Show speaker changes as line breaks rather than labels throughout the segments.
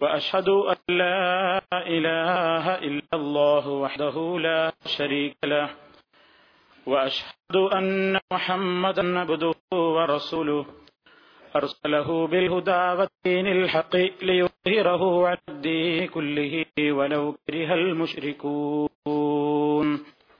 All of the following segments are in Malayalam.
وأشهد أن لا إله إلا الله وحده لا شريك له وأشهد أن محمدا عبده ورسوله. أرسله بالهدى والدين الحق ليظهره على الدين كله ولو كره المشركون.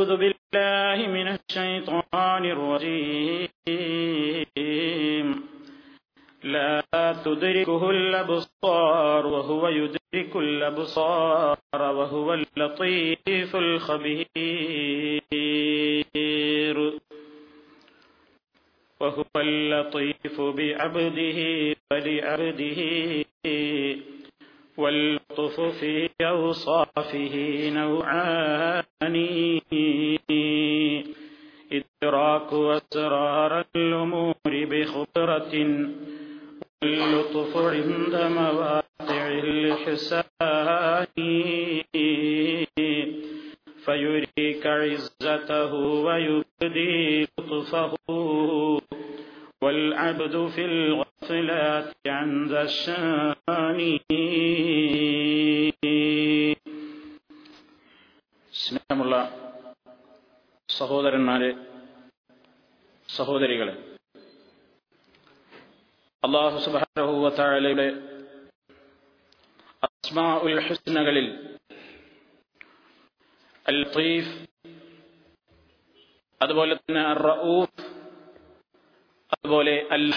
أعوذ بالله من الشيطان الرجيم. لا تدركه الأبصار وهو يدرك الأبصار وهو اللطيف الخبير. وهو اللطيف بعبده ولعبده. واللطف في مواقع الحسان فيريك عزته ويبدي لطفه. والعبد في الغفلات عند الشام.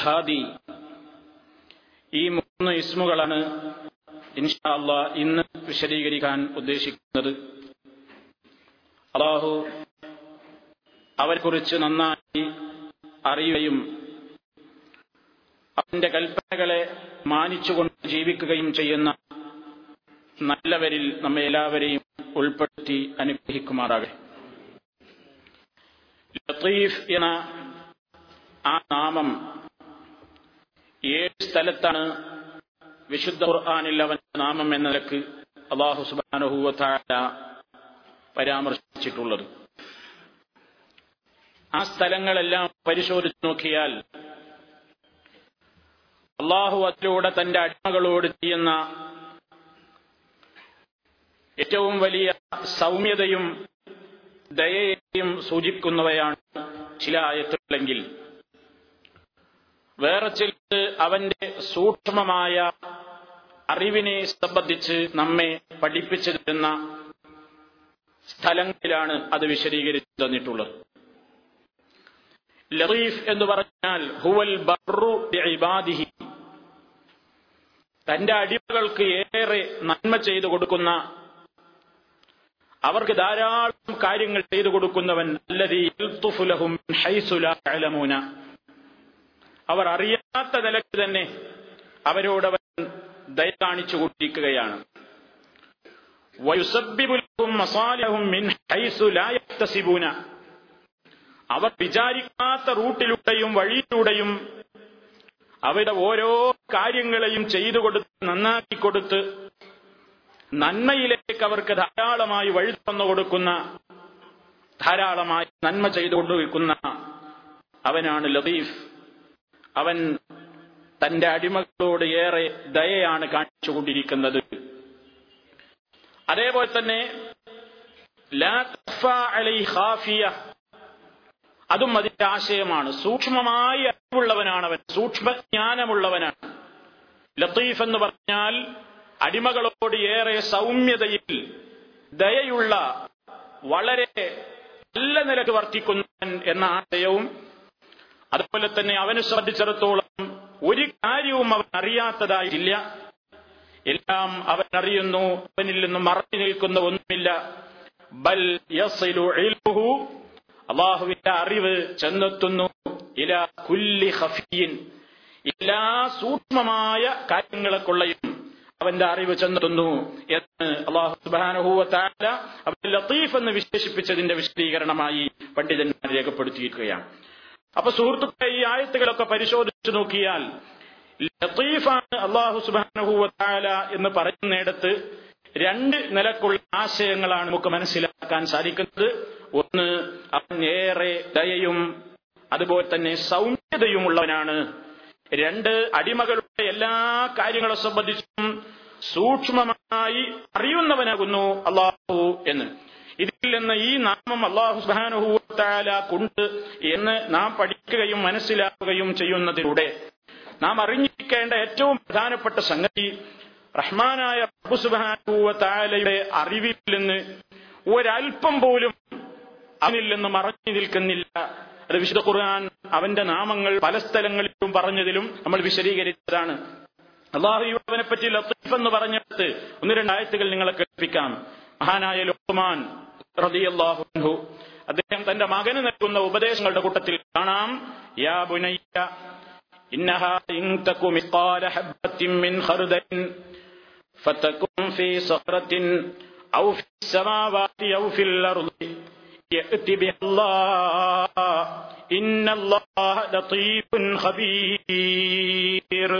ഹാദി ഈ മൂന്ന് ഇസ്മുകളാണ് ഇൻഷാ ഇന്ന് വിശദീകരിക്കാൻ ഉദ്ദേശിക്കുന്നത്. അള്ളാഹു അവരെക്കുറിച്ച് നന്നായി അറിയുകയും അവന്റെ കൽപ്പനകളെ മാനിച്ചുകൊണ്ട് ജീവിക്കുകയും ചെയ്യുന്ന നല്ലവരിൽ നമ്മെ എല്ലാവരെയും ഉൾപ്പെടുത്തി അനുഗ്രഹിക്കുമാറാകെ ലത്തീഫ് എന്ന ആ നാമം ഏഴ് സ്ഥലത്താണ് വിശുദ്ധ ഖുർആാനിൽ അവൻ നാമം എന്ന നിലയ്ക്ക് അള്ളാഹു സുബാനുഹൂവത്തായ പരാമർശിച്ചിട്ടുള്ളത്? ആ സ്ഥലങ്ങളെല്ലാം പരിശോധിച്ചു നോക്കിയാൽ അള്ളാഹു അതിലൂടെ തന്റെ അടിമകളോട് ചെയ്യുന്ന ഏറ്റവും വലിയ സൗമ്യതയും ദയയെയും സൂചിപ്പിക്കുന്നവയാണ് ചില ആയത്തുകളെങ്കിൽ. വേറെ ചിലത് അവന്റെ സൂക്ഷ്മമായ അറിവിനെ സംബന്ധിച്ച് നമ്മെ പഠിപ്പിച്ചു തരുന്ന സ്ഥലങ്ങളിലാണ് അത് വിശദീകരിച്ചു തന്നിട്ടുള്ളത്. ലറീഫ് എന്ന് പറഞ്ഞാൽ ഹുവൽ ബറു ഇബാദിഹി തന്റെ അടിമകൾക്ക് ഏറെ നന്മ ചെയ്തു കൊടുക്കുന്ന അവർക്ക് ധാരാളം കാര്യങ്ങൾ ചെയ്തു കൊടുക്കുന്നവൻ ഹൈസുലമൂന അവർ അറിയാത്ത നിലയ്ക്ക് തന്നെ അവരോട് അവൻ ദയ കാണിച്ചു കൊണ്ടിരിക്കുകയാണ് അവർ വിചാരിക്കാത്ത റൂട്ടിലൂടെയും വഴിയിലൂടെയും അവരുടെ ഓരോ കാര്യങ്ങളെയും ചെയ്തു കൊടുത്ത് നന്നാക്കി കൊടുത്ത് നന്മയിലേക്ക് അവർക്ക് ധാരാളമായി വഴി തന്നു കൊടുക്കുന്ന ധാരാളമായി നന്മ ചെയ്തു കൊണ്ടുവയ്ക്കുന്ന അവനാണ് ലതീഫ്. അവൻ തന്റെ അടിമകളോട് ഏറെ ദയയാണ് കാണിച്ചുകൊണ്ടിരിക്കുന്നത്. അതേപോലെ തന്നെ അതും അതിന്റെ ആശയമാണ്. സൂക്ഷ്മമായി അറിവുള്ളവനാണ് അവൻ സൂക്ഷ്മജ്ഞാനമുള്ളവനാണ്. ലത്തീഫ് എന്ന് പറഞ്ഞാൽ അടിമകളോട് ഏറെ സൗമ്യതയിൽ ദയയുള്ള വളരെ നല്ല നിലയ്ക്ക് വർത്തിക്കുന്നവൻ എന്ന ആശയവും അതുപോലെ തന്നെ അവനെ സംബന്ധിച്ചിടത്തോളം ഒരു കാര്യവും അവൻ അറിയാത്തതായില്ല എല്ലാം അവൻ അറിയുന്നു. അവനിൽ നിന്നും മറഞ്ഞു നിൽക്കുന്ന ഒന്നുമില്ല. ബൽ അള്ളാഹുവിന്റെ അറിവ് ചെന്നെത്തുന്നു. ഇല കുല്ലി ഹഫീൻ എല്ലാ സൂക്ഷ്മമായ കാര്യങ്ങളെക്കൊള്ളയും അവന്റെ അറിവ് ചെന്നെത്തുന്നു എന്ന് അള്ളാഹു സുബാനുഭൂവത്താല അവൻ ലത്തീഫ് എന്ന് വിശേഷിപ്പിച്ചതിന്റെ വിശദീകരണമായി പണ്ഡിതന്മാർ രേഖപ്പെടുത്തിയിരിക്കുകയാണ്. അപ്പൊ സുഹൃത്തുക്കളെ ഈ ആയത്തുകളൊക്കെ പരിശോധിച്ചു നോക്കിയാൽ ലത്തീഫാണ് അള്ളാഹു സുബാനഹുല എന്ന് പറയുന്നിടത്ത് രണ്ട് നിലക്കുള്ള ആശയങ്ങളാണ് നമുക്ക് മനസ്സിലാക്കാൻ സാധിക്കുന്നത്. ഒന്ന് അവൻ ഏറെ ദയയും അതുപോലെ തന്നെ സൗമ്യതയുമുള്ളവനാണ്. രണ്ട് അടിമകളുടെ എല്ലാ കാര്യങ്ങളെ സംബന്ധിച്ചും സൂക്ഷ്മമായി അറിയുന്നവനാകുന്നു അള്ളാഹു എന്ന്. ഇതിൽ നിന്ന് ഈ നാമം അള്ളാഹു സുബാനുഹൂത്താല കൊണ്ട് എന്ന് നാം പഠിക്കുകയും മനസ്സിലാക്കുകയും ചെയ്യുന്നതിലൂടെ നാം അറിഞ്ഞിരിക്കേണ്ട ഏറ്റവും പ്രധാനപ്പെട്ട സംഗതി റഹ്മാനായ റബ്ബു സുബാനുഹൂവത്താലയുടെ അറിവിൽ നിന്ന് ഒരൽപ്പം പോലും അവനിൽ നിന്ന് മറഞ്ഞു നിൽക്കുന്നില്ല. അത് വിശുദ്ധ ഖുർആൻ അവന്റെ നാമങ്ങൾ പല സ്ഥലങ്ങളിലും പറഞ്ഞതിലും നമ്മൾ വിശദീകരിച്ചതാണ്. അള്ളാഹു അവനെ പറ്റി ലത്തീഫ് എന്ന് പറഞ്ഞിട്ട് ഒന്ന് രണ്ടായത്തുകൾ നിങ്ങളെ കേൾപ്പിക്കാം. മഹാനായ ലോമാൻ റളിയല്ലാഹു അദ്ദേഹം തന്റെ മകന് നൽകുന്ന ഉപദേശങ്ങളുടെ കൂട്ടത്തിൽ കാണാം യാ ബുനയ്യ ഇന്നഹ ഇൻ തകു മിഖാല ഹബ്ബത്തിൻ മിൻ ഖർദൻ ഫതകും ഫീ സഖറത്തിൻ ഔ ഫി السماوات أو في الأرض يأتي بها الله إن الله لطيف خبير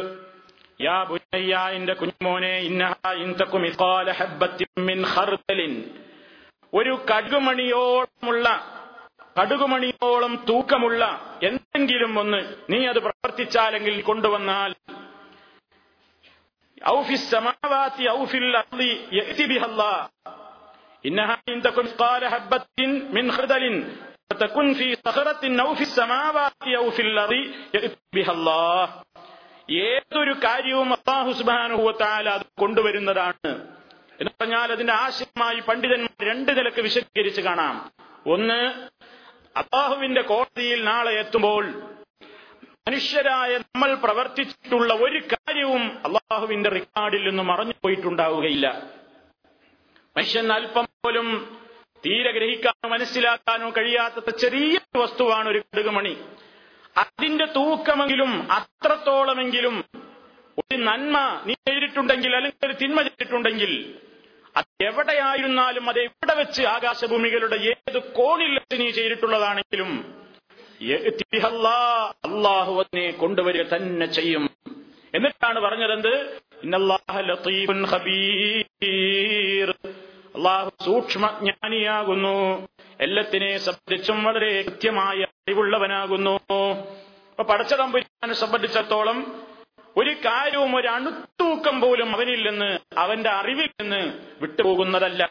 يا بني عند കുഞ്ഞുമോനെ إنها إن تك مثقال حبة من خردل ഒരു കടുകുമണിയോളമുള്ള കടുകുമണിയോളം തൂക്കമുള്ള എന്തെങ്കിലും ഒന്ന് നീ അത് പ്രവർത്തിച്ചാലെങ്കിൽ കൊണ്ടുവന്നാൽ. ഏതൊരു കാര്യവും അള്ളാഹുസ്ബാനുഹുവത്താൽ അത് കൊണ്ടുവരുന്നതാണ്. എന്ന് പറഞ്ഞാൽ അതിന്റെ ആശയമായി പണ്ഡിതന്മാർ രണ്ട് നിലയ്ക്ക് വിശദീകരിച്ച് കാണാം. ഒന്ന് അള്ളാഹുവിന്റെ കോടതിയിൽ നാളെ എത്തുമ്പോൾ മനുഷ്യരായ നമ്മൾ പ്രവർത്തിച്ചിട്ടുള്ള ഒരു കാര്യവും അള്ളാഹുവിന്റെ റിക്കാർഡിൽ നിന്ന് മറഞ്ഞു പോയിട്ടുണ്ടാവുകയില്ല. മനുഷ്യൻ അല്പം പോലും തീരെ ഗ്രഹിക്കാനോ മനസ്സിലാക്കാനോ കഴിയാത്ത ചെറിയ വസ്തുവാണ് ഒരു കടുകുമണി. അതിന്റെ തൂക്കമെങ്കിലും അത്രത്തോളമെങ്കിലും ഒരു നന്മ നീ ചെയ്തിട്ടുണ്ടെങ്കിൽ അല്ലെങ്കിൽ ഒരു തിന്മ ചെയ്തിട്ടുണ്ടെങ്കിൽ അത് എവിടെയായിരുന്നാലും അത് എവിടെ വെച്ച് ആകാശഭൂമികളുടെ ഏത് കോണിൽ വെച്ച് നീ ചെയ്തിട്ടുള്ളതാണെങ്കിലും അള്ളാഹു അതിനെ കൊണ്ടുവരിക തന്നെ ചെയ്യും. എന്നിട്ടാണ് പറഞ്ഞതെന്ത്? അള്ളാഹു സൂക്ഷ്മജ്ഞാനിയാകുന്നു. എല്ലാത്തിനെ സംബന്ധിച്ചും വളരെ കൃത്യമായ അറിവുള്ളവനാകുന്നു. അപ്പൊ പടച്ചതമ്പുരാനെ സംബന്ധിച്ചിടത്തോളം ഒരു കാര്യവും ഒരു അണുത്തൂക്കം പോലും അവനിൽ നിന്ന് അവന്റെ അറിവിൽ നിന്ന് വിട്ടുപോകുന്നതല്ല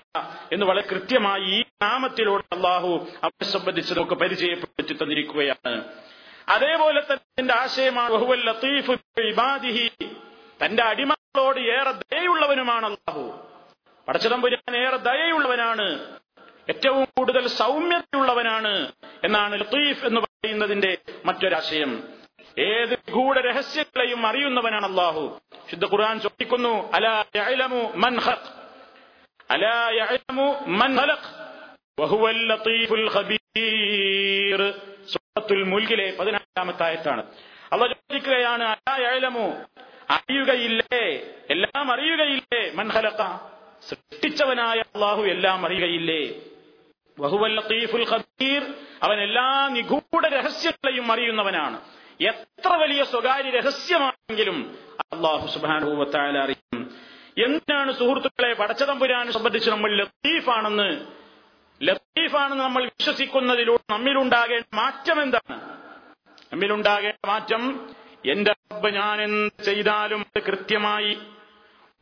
എന്ന് വളരെ കൃത്യമായി ഈ നാമത്തിലൂടെ അള്ളാഹു അവനെ സംബന്ധിച്ച് നമുക്ക് പരിചയപ്പെടുത്തി തന്നിരിക്കുകയാണ്. അതേപോലെ തന്നെ അതിന്റെ ആശയമാണ് ലത്തീഫ് തന്റെ അടിമകളോട് ഏറെ ദയുള്ളവനുമാണ് അള്ളാഹു. പടച്ചതമ്പുരാൻ ഏറെ ദയുള്ളവനാണ് ഏറ്റവും കൂടുതൽ സൗമ്യതയുള്ളവനാണ് എന്നാണ് ലത്തീഫ് എന്ന് പറയുന്നതിന്റെ മറ്റൊരാശയം. ഏത് ഗൂഢ രഹസ്യങ്ങളെയും അറിയുന്നവനാണ് അള്ളാഹു ശുദ്ധ ഖുർആൻ ചോദിക്കുന്നു അലാ യഅലമു മൻ മൻ ലതീഫുൽ ഖബീർ. സൂറത്തുൽ മുൽക്കിലെ പതിനാലാമത്തെ ആയത്താണ്. അള്ളാഹ് ചോദിക്കുകയാണ് അറിയുകയില്ലേ? എല്ലാം അറിയുകയില്ലേ? മൻ ഖലഖ. സൃഷ്ടിച്ചവനായ അള്ളാഹു എല്ലാം അറിയുകയില്ലേ? വഹുവൽ ലതീഫുൽ ഖബീർ. അവൻ എല്ലാ നിഗൂഢ രഹസ്യങ്ങളെയും അറിയുന്നവനാണ്. എത്ര വലിയ സ്വകാര്യ രഹസ്യമാണെങ്കിലും അള്ളാഹു സുബാനുഭവത്തായ അറിയും. എന്തിനാണ് സുഹൃത്തുക്കളെ പടച്ചതമ്പുരാനെ സംബന്ധിച്ച് നമ്മൾ ലത്തീഫാണെന്ന്? ലത്തീഫാണെന്ന് നമ്മൾ വിശ്വസിക്കുന്നതിലൂടെ നമ്മിലുണ്ടാകേണ്ട മാറ്റം എന്താണ്? നമ്മിലുണ്ടാകേണ്ട മാറ്റം എന്റെ റബ്ബ് ഞാൻ എന്ത് ചെയ്താലും അത് കൃത്യമായി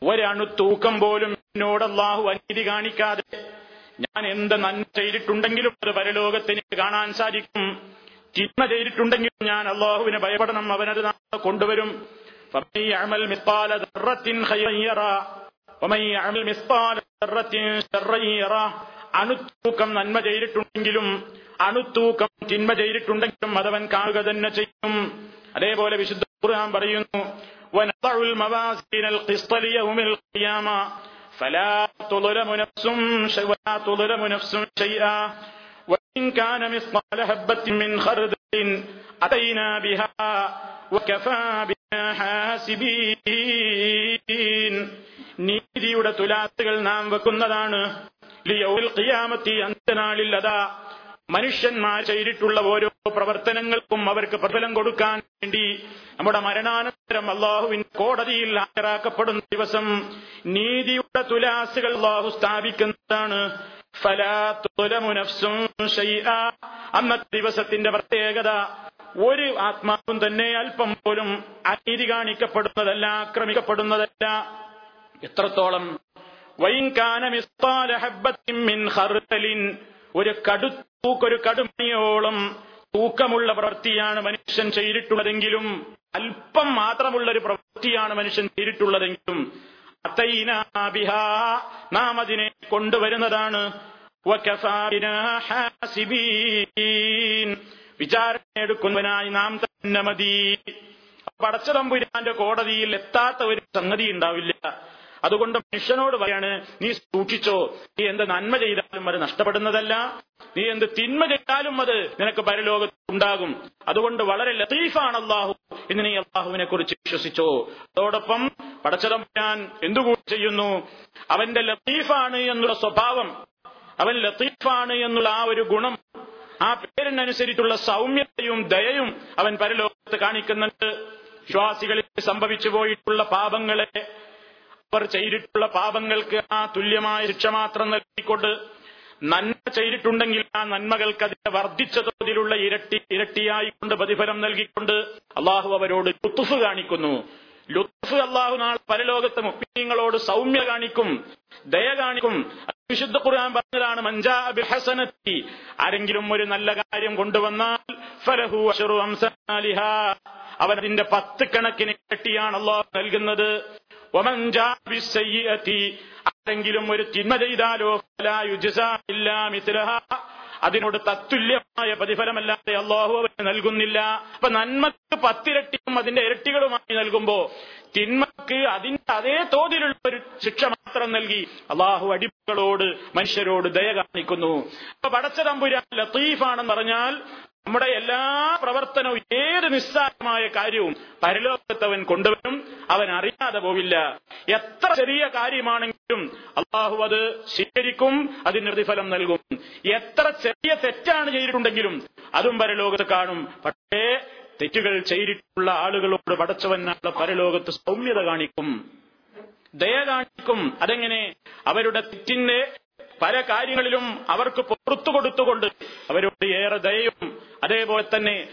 ഒരണു തൂക്കം പോലും എന്നോട് അള്ളാഹു അനീതി കാണിക്കാതെ ഞാൻ എന്ത് നന്മ ചെയ്തിട്ടുണ്ടെങ്കിലും അത് പരലോകത്തിന് കാണാൻ സാധിക്കും. തിന്മ ചെയ്തിട്ടുണ്ടെങ്കിൽ ഞാൻ അള്ളാഹുവിനെ ഭയപ്പെടണം. അവനത് കൊണ്ടുവരും. അണുത്തൂക്കം നന്മ ചെയ്തിട്ടുണ്ടെങ്കിലും അണുത്തൂക്കം തിന്മ ചെയ്തിട്ടുണ്ടെങ്കിലും അതവൻ കാണുക തന്നെ ചെയ്യും. അതേപോലെ വിശുദ്ധ ഖുർആൻ പറയുന്നു ഫലാ തുലമു നഫ്സും ശൈആ القيامة فلا تظلم نفس شيئا ولا تظلم نفس شيئا وإن كان مثقال حبة من خردل أتينا بها وكفى بنا حاسبين നീതിയുടെ തുലാത്തുകൾ നാം വെക്കുന്നതാണ് ലിയൗൽ ഖിയാമത്തി അന്തനാളിൽ അതാ മനുഷ്യന്മാർ ചെയ്തിട്ടുള്ള ഓരോ പ്രവർത്തനങ്ങൾക്കും അവർക്ക് പ്രതിഫലം കൊടുക്കാൻ വേണ്ടി നമ്മുടെ മരണാനന്തരം അള്ളാഹുവിൻ കോടതിയിൽ ഹാജരാക്കപ്പെടുന്ന ദിവസം നീതിയുടെ തുലാസുകൾ അള്ളാഹു സ്ഥാപിക്കുന്നതാണ്. അന്നത്തെ ദിവസത്തിന്റെ പ്രത്യേകത ഒരു ആത്മാവും തന്നെ അല്പം പോലും അനീതി കാണിക്കപ്പെടുന്നതല്ല ആക്രമിക്കപ്പെടുന്നതല്ല. എത്രത്തോളം ഒരു കടുത്തൂക്കൊരു കടുമണിയോളം തൂക്കമുള്ള പ്രവൃത്തിയാണ് മനുഷ്യൻ ചെയ്തിട്ടുള്ളതെങ്കിലും അല്പം മാത്രമുള്ള ഒരു പ്രവൃത്തിയാണ് മനുഷ്യൻ ചെയ്തിട്ടുള്ളതെങ്കിലും നാം അതിനെ കൊണ്ടുവരുന്നതാണ്. വിചാരണയെടുക്കുന്നവനായി നാം തന്നെ മതി. പടച്ചതമ്പുരാന്റെ കോടതിയിൽ എത്താത്ത ഒരു സംഗതി ഉണ്ടാവില്ല. അതുകൊണ്ട് മനുഷ്യനോട് പറയാണ് നീ സൂക്ഷിച്ചോ നീ എന്ത് നന്മ ചെയ്താലും അത് നഷ്ടപ്പെടുന്നതല്ല. നീ എന്ത് തിന്മ ചെയ്താലും അത് നിനക്ക് പരലോകത്ത് ഉണ്ടാകും അതുകൊണ്ട് വളരെ ലത്തീഫാണ് അള്ളാഹു ഇന്ന് നീ അള്ളാഹുവിനെ കുറിച്ച് വിശ്വസിച്ചോ. അതോടൊപ്പം പടച്ചതം ഞാൻ എന്തുകൂടി ചെയ്യുന്നു? അവന്റെ ലത്തീഫാണ് എന്നുള്ള സ്വഭാവം അവൻ ലത്തീഫാണ് എന്നുള്ള ആ ഒരു ഗുണം ആ പേരിനനുസരിച്ചുള്ള സൗമ്യതയും ദയയും അവൻ പരലോകത്ത് കാണിക്കുന്നുണ്ട്. വിശ്വാസികളിൽ സംഭവിച്ചു പോയിട്ടുള്ള പാപങ്ങളെ അവർ ചെയ്തിട്ടുള്ള പാപങ്ങൾക്ക് ആ തുല്യമായ ശിക്ഷ മാത്രം നൽകിക്കൊണ്ട് നന്മ ചെയ്തിട്ടുണ്ടെങ്കിൽ ആ നന്മകൾക്ക് അതിന്റെ വർദ്ധിച്ച തോതിലുള്ള ഇരട്ടി ഇരട്ടിയായിക്കൊണ്ട് പ്രതിഫലം നൽകിക്കൊണ്ട് അള്ളാഹു അവരോട് ലുത്തുഫ് കാണിക്കുന്നു. ലുത്തുഫ് അള്ളാഹു നാളെ പരലോകത്തെ മുപ്പിങ്ങളോട് സൗമ്യ കാണിക്കും ദയ കാണിക്കും. വിശുദ്ധ ഖുർആൻ പറഞ്ഞതാണ് മഞ്ചാ ബിഹസനത്തി ആരെങ്കിലും ഒരു നല്ല കാര്യം കൊണ്ടുവന്നാൽ ഫലഹു അഷറു അവൻ അതിന്റെ പത്ത് കണക്കിന് ഇരട്ടിയാണ് അള്ളാഹു നൽകുന്നത്. ആരെങ്കിലും ഒരു തിന്മ ചെയ്താലോ അതിനോട് തത്തുല്യമായ പ്രതിഫലമല്ലാതെ അള്ളാഹു അവന് നൽകുന്നില്ല. അപ്പൊ നന്മക്ക് പത്തിരട്ടിയും അതിന്റെ ഇരട്ടികളുമായി നൽകുമ്പോ തിന്മക്ക് അതിന്റെ അതേ തോതിലുള്ള ഒരു ശിക്ഷ മാത്രം നൽകി അള്ളാഹു അടിമകളോട് മനുഷ്യരോട് ദയ കാണിക്കുന്നു. അപ്പൊ പടച്ചതമ്പുരാൻ ലത്തീഫാണെന്ന് പറഞ്ഞാൽ നമ്മുടെ എല്ലാ പ്രവർത്തനവും ഏത് നിസ്സാരമായ കാര്യവും പരലോകത്തവൻ കൊണ്ടുവരും. അവൻ അറിയാതെ പോവില്ല. എത്ര ചെറിയ കാര്യമാണെങ്കിലും അള്ളാഹു അത് സ്വീകരിക്കും അതിന് പ്രതിഫലം നൽകും. എത്ര ചെറിയ തെറ്റാണ് ചെയ്തിട്ടുണ്ടെങ്കിലും അതും പരലോകത്ത് കാണും. പക്ഷേ തെറ്റുകൾ ചെയ്തിട്ടുള്ള ആളുകളോട് പടച്ചവനുള്ള പരലോകത്ത് സൗമ്യത കാണിക്കും. ദയ കാണിക്കും. അതെങ്ങനെ? അവരുടെ തെറ്റിന്റെ പല കാര്യങ്ങളിലും അവർക്ക് പുറത്തു കൊടുത്തുകൊണ്ട് അവരോട് ഏറെ ദയയും അതേപോലെ തന്നെ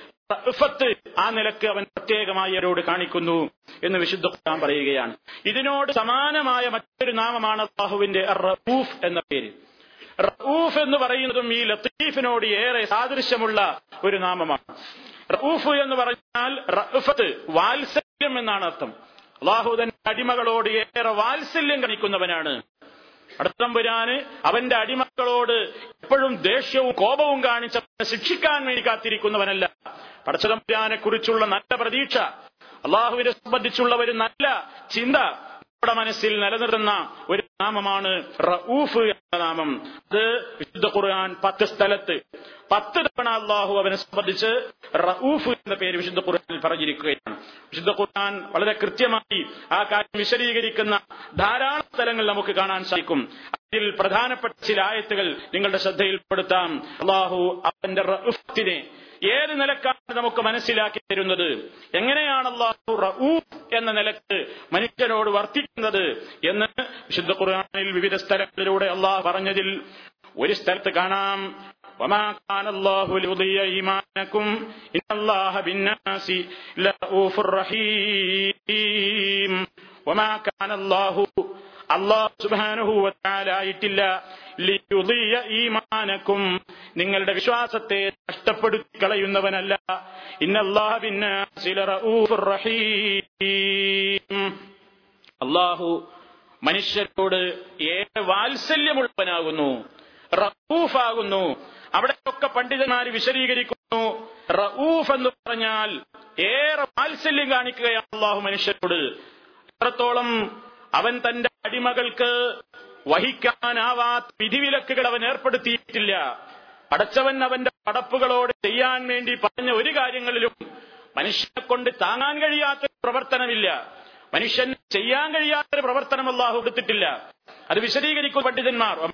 ആ നിലയ്ക്ക് അവൻ പ്രത്യേകമായി അവരോട് കാണിക്കുന്നു എന്ന് വിശുദ്ധ ഖുർആൻ പറയുകയാണ്. ഇതിനോട് സമാനമായ മറ്റൊരു നാമമാണ് അള്ളാഹുവിന്റെ റഊഫ് എന്ന പേര്. റഊഫ് എന്ന് പറയുന്നതും ഈ ലത്തീഫിനോട് ഏറെ സാദൃശ്യമുള്ള ഒരു നാമമാണ്. റഊഫ് എന്ന് പറഞ്ഞാൽ റഫത്ത് വാത്സല്യം എന്നാണ് അർത്ഥം. അള്ളാഹു തന്റെ അടിമകളോട് ഏറെ വാത്സല്യം കാണിക്കുന്നവനാണ്. അടുത്തമ്പുരാന് അവന്റെ അടിമക്കളോട് എപ്പോഴും ദേഷ്യവും കോപവും കാണിച്ച ശിക്ഷിക്കാൻ വേണ്ടി കാത്തിരിക്കുന്നവനല്ല. പടച്ചതമ്പുരാനെ കുറിച്ചുള്ള നല്ല പ്രതീക്ഷ അള്ളാഹുവിനെ സംബന്ധിച്ചുള്ള ഒരു നല്ല ചിന്ത നമ്മുടെ മനസ്സിൽ നിലനിർത്തുന്ന ഒരു നാമമാണ് റഊഫ് എന്ന നാമം. അത് വിശുദ്ധ ഖുർആൻ പത്ത് സ്ഥലത്ത്. പത്ത് തവണ അള്ളാഹു അവനെ സംബന്ധിച്ച് റഊഫ് എന്ന പേര് വിശുദ്ധ ഖുർആനിൽ പറഞ്ഞിരിക്കുകയാണ്. വിശുദ്ധ ഖുർആൻ വളരെ കൃത്യമായി ആ കാര്യം വിശദീകരിക്കുന്ന ധാരാളം സ്ഥലങ്ങൾ നമുക്ക് കാണാൻ സാധിക്കും. അതിൽ പ്രധാനപ്പെട്ട ചില ആയത്തുകൾ നിങ്ങളുടെ ശ്രദ്ധയിൽപ്പെടുത്താം. അള്ളാഹു അവന്റെ റഫത്തിനെ ഏത് നിലക്കാണ് നമുക്ക് മനസ്സിലാക്കി തരുന്നത് എങ്ങനെയാണ് അള്ളാഹു റഊഫ് എന്ന നിലക്ക് മനുഷ്യനോട് വർത്തിക്കുന്നത് എന്ന് വിശുദ്ധ ഖുർആനിൽ വിവിധ സ്ഥലങ്ങളിലൂടെ അള്ളാഹ് പറഞ്ഞതിൽ ഒരു സ്ഥലത്ത് കാണാം وما كان الله ليضيع إيمانكم إن الله بالناس لرؤوف رحيم وما كان الله അള്ളാഹു സുബാനുഭൂവത്താല ആയിട്ടില്ല. ലിയുദിയ ഈമാനക്കും നിങ്ങളുടെ വിശ്വാസത്തെ നഷ്ടപ്പെടുത്തി കളയുന്നവനല്ല അള്ളാഹു മനുഷ്യരോട് ഏറെ വാത്സല്യമുള്ളവനാകുന്നു. റഊഫാകുന്നു. അവിടെയൊക്കെ പണ്ഡിതന്മാർ വിശദീകരിക്കുന്നു. റഊഫ് എന്ന് പറഞ്ഞാൽ ഏറെ വാത്സല്യം കാണിക്കുകയാണ് അള്ളാഹു മനുഷ്യരോട്. എത്രത്തോളം അവൻ തന്റെ അടിമകൾക്ക് വഹിക്കാനാവാത്ത വിധിവിലക്കുകൾ അവൻ ഏർപ്പെടുത്തിയിട്ടില്ല. അടച്ചവൻ അവന്റെ പടപ്പുകളോട് ചെയ്യാൻ വേണ്ടി പറഞ്ഞ ഒരു കാര്യങ്ങളിലും മനുഷ്യനെ കൊണ്ട് താങ്ങാൻ കഴിയാത്ത പ്രവർത്തനമില്ല. മനുഷ്യൻ ചെയ്യാൻ കഴിയാത്ത ഒരു പ്രവർത്തനം അള്ളാഹു കൊടുത്തിട്ടില്ല. അത് വിശദീകരിക്കും പണ്ഡിതന്മാർ.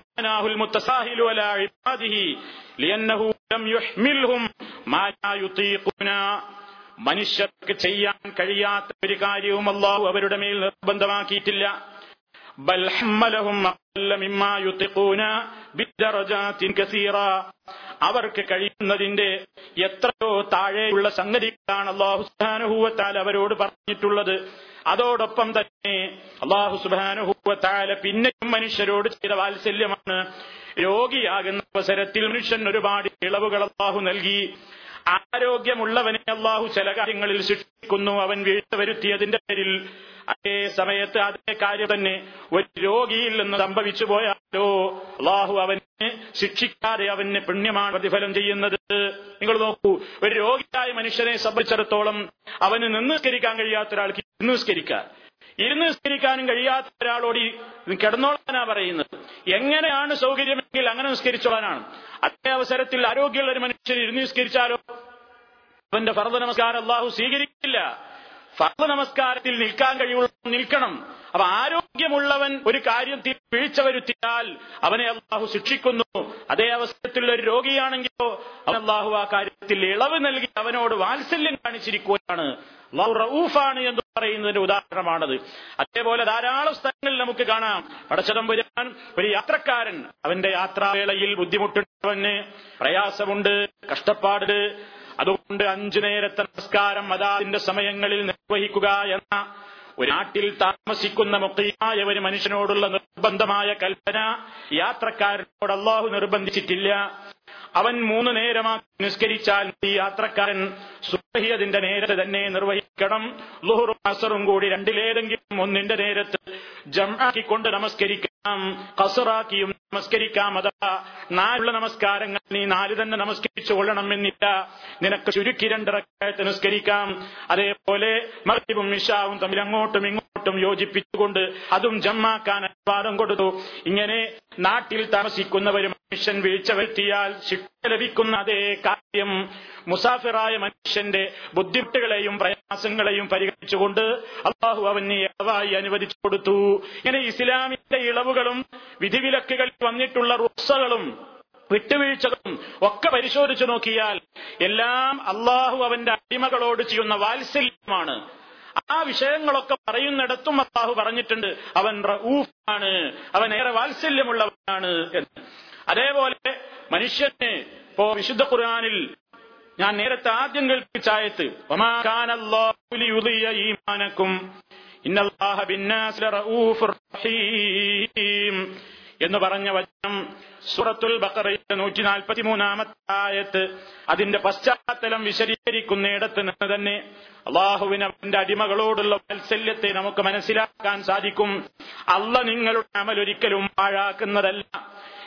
മനുഷ്യർക്ക് ചെയ്യാൻ കഴിയാത്ത ഒരു കാര്യവും അള്ളാഹു അവരുടെ മേൽ നിർബന്ധമാക്കിയിട്ടില്ല. അവർക്ക് കഴിയുന്നതിന്റെ എത്രയോ താഴെയുള്ള സംഗതികളാണ് അള്ളാഹു സുബ്ഹാനഹു അവരോട് പറഞ്ഞിട്ടുള്ളത്. അതോടൊപ്പം തന്നെ അള്ളാഹു സുബാനുഹൂവത്താല പിന്നെയും മനുഷ്യരോട് ചെയ്ത വാത്സല്യമാണ്. രോഗിയാകുന്ന അവസരത്തിൽ മനുഷ്യൻ ഒരുപാട് ഇളവുകൾ അള്ളാഹു നൽകി. ആരോഗ്യമുള്ളവനെ അള്ളാഹു ചില കാര്യങ്ങളിൽ ശിക്ഷിക്കുന്നു. അവൻ വീഴ്ച വരുത്തിയതിന്റെ പേരിൽ അതേ സമയത്ത് അതേ കാര്യം തന്നെ ഒരു രോഗിയിൽ നിന്ന് സംഭവിച്ചു പോയാലോ? അള്ളാഹു അവനെ ശിക്ഷിക്കാതെ അവന് പുണ്യമാണ് പ്രതിഫലം ചെയ്യുന്നത്. നിങ്ങൾ നോക്കൂ ഒരു രോഗിയായ മനുഷ്യനെ സംബന്ധിച്ചിടത്തോളം അവന് നിന്നുസ്കരിക്കാൻ കഴിയാത്ത ഒരാൾക്ക് നിന്നുസ്കരിക്കാൻ ഇരുന്ന് നിസ്കരിക്കാനും കഴിയാത്ത ഒരാളോട് കിടന്നോളാനാ പറയുന്നത്. എങ്ങനെയാണ് സൗകര്യമെങ്കിൽ അങ്ങനെ നിസ്കരിച്ചോളാനാണ്. അതേ അവസരത്തിൽ ആരോഗ്യമുള്ള ഒരു മനുഷ്യൻ ഇരുന്ന് നിസ്കരിച്ചാലോ? അവന്റെ ഫർദ നമസ്കാരം അള്ളാഹു സ്വീകരിക്കില്ല. ഫർദ നമസ്കാരത്തിൽ നിൽക്കാൻ കഴിയുള്ള നിൽക്കണം. അപ്പൊ ആരോഗ്യമുള്ളവൻ ഒരു കാര്യം വീഴ്ച വരുത്തിയാൽ അവനെ അള്ളാഹു ശിക്ഷിക്കുന്നു. അതേ അവസരത്തിലുള്ള ഒരു രോഗിയാണെങ്കിലോ അവൻ അള്ളാഹു ആ കാര്യത്തിൽ ഇളവ് നൽകി അവനോട് വാത്സല്യം കാണിച്ചിരിക്കുകയാണ്. അള്ളാഹു റഊഫാണ് എന്ന് പറയുന്നതിന്റെ ഉദാഹരണമാണത്. അതേപോലെ ധാരാളം സ്ഥലങ്ങളിൽ നമുക്ക് കാണാം. പടച്ചതമ്പുരാൻ ഒരു യാത്രക്കാരൻ. അവന്റെ യാത്രാവേളയിൽ ബുദ്ധിമുട്ടുണ്ടവന് പ്രയാസമുണ്ട് കഷ്ടപ്പാട് അതുകൊണ്ട് അഞ്ചു നേരത്തെ നമസ്കാരം അതാതിന്റെ സമയങ്ങളിൽ നിർവഹിക്കുക എന്ന ഒരു നാട്ടിൽ താമസിക്കുന്ന മുഖ്യമായ ഒരു മനുഷ്യനോടുള്ള നിർബന്ധമായ കൽപ്പന. യാത്രക്കാരനോട് അള്ളാഹു നിർബന്ധിച്ചിട്ടില്ല. അവൻ മൂന്ന് നേരമാക്കി നിസ്കരിച്ചാൽ ഈ യാത്രക്കാരൻ സുബഹി അതിന്റെ നേരത്തെ തന്നെ നിർവഹിക്കണം. ലുഹറും അസറും കൂടി രണ്ടിലേതെങ്കിലും ഒന്നിന്റെ നേരത്ത് ജമാക്കിക്കൊണ്ട് നമസ്കരിക്കാം കസറാക്കിയും നമസ്കരിക്കാം. അതാ നാലുള്ള നമസ്കാരങ്ങൾ നീ നാല് തന്നെ നമസ്കരിച്ചു കൊള്ളണം എന്നില്ല. നിനക്ക് ചുരുക്കി രണ്ടിറക്കായിട്ട് നിസ്കരിക്കാം. അതേപോലെ മറിവും മിഷാവും തമ്മിൽ അങ്ങോട്ടും ഇങ്ങോട്ടും യോജിപ്പിച്ചുകൊണ്ട് അതും ജമ്മാക്കാൻ അനുവാദം കൊടുത്തു. ഇങ്ങനെ നാട്ടിൽ താമസിക്കുന്നവരും മനുഷ്യൻ വീഴ്ച വരുത്തിയാൽ ശിക്ഷ ലഭിക്കുന്ന അതേ കാര്യം മുസാഫിറായ മനുഷ്യന്റെ ബുദ്ധിമുട്ടുകളെയും പ്രയാസങ്ങളെയും പരിഗണിച്ചുകൊണ്ട് അള്ളാഹു അവന് ഇളവായി അനുവദിച്ചു കൊടുത്തു. ഇങ്ങനെ ഇസ്ലാമിന്റെ ഇളവുകളും വിധിവിലക്കുകളിൽ വന്നിട്ടുള്ള റുസകളും വിട്ടുവീഴ്ചകളും ഒക്കെ പരിശോധിച്ചു നോക്കിയാൽ എല്ലാം അള്ളാഹു അവന്റെ അടിമകളോട് ചെയ്യുന്ന വാത്സല്യമാണ്. ആ വിഷയങ്ങളൊക്കെ പറയുന്നിടത്തും അള്ളാഹു പറഞ്ഞിട്ടുണ്ട് അവൻ റഊഫാണ് അവൻ ഏറെ വാത്സല്യമുള്ളവനാണ് എന്ന്. അതേപോലെ മനുഷ്യന് ഇപ്പോ വിശുദ്ധ ഖുർആാനിൽ ഞാൻ നേരത്തെ ആദ്യം കേൾപ്പിച്ചായത്ത് ഈമാനക്കും എന്ന് പറഞ്ഞ വചനം സൂറത്തുൽ ബക്കറയുടെ നൂറ്റി നാൽപ്പത്തി മൂന്നാമത്തെ ആയത്ത് അതിന്റെ പശ്ചാത്തലം വിശദീകരിക്കുന്നിടത്ത് നിന്ന് തന്നെ അള്ളാഹുവിന് അവന്റെ അടിമകളോടുള്ള വാത്സല്യത്തെ നമുക്ക് മനസ്സിലാക്കാൻ സാധിക്കും. അല്ല നിങ്ങളുടെ അമലൊരിക്കലും പാഴാക്കുന്നതല്ല.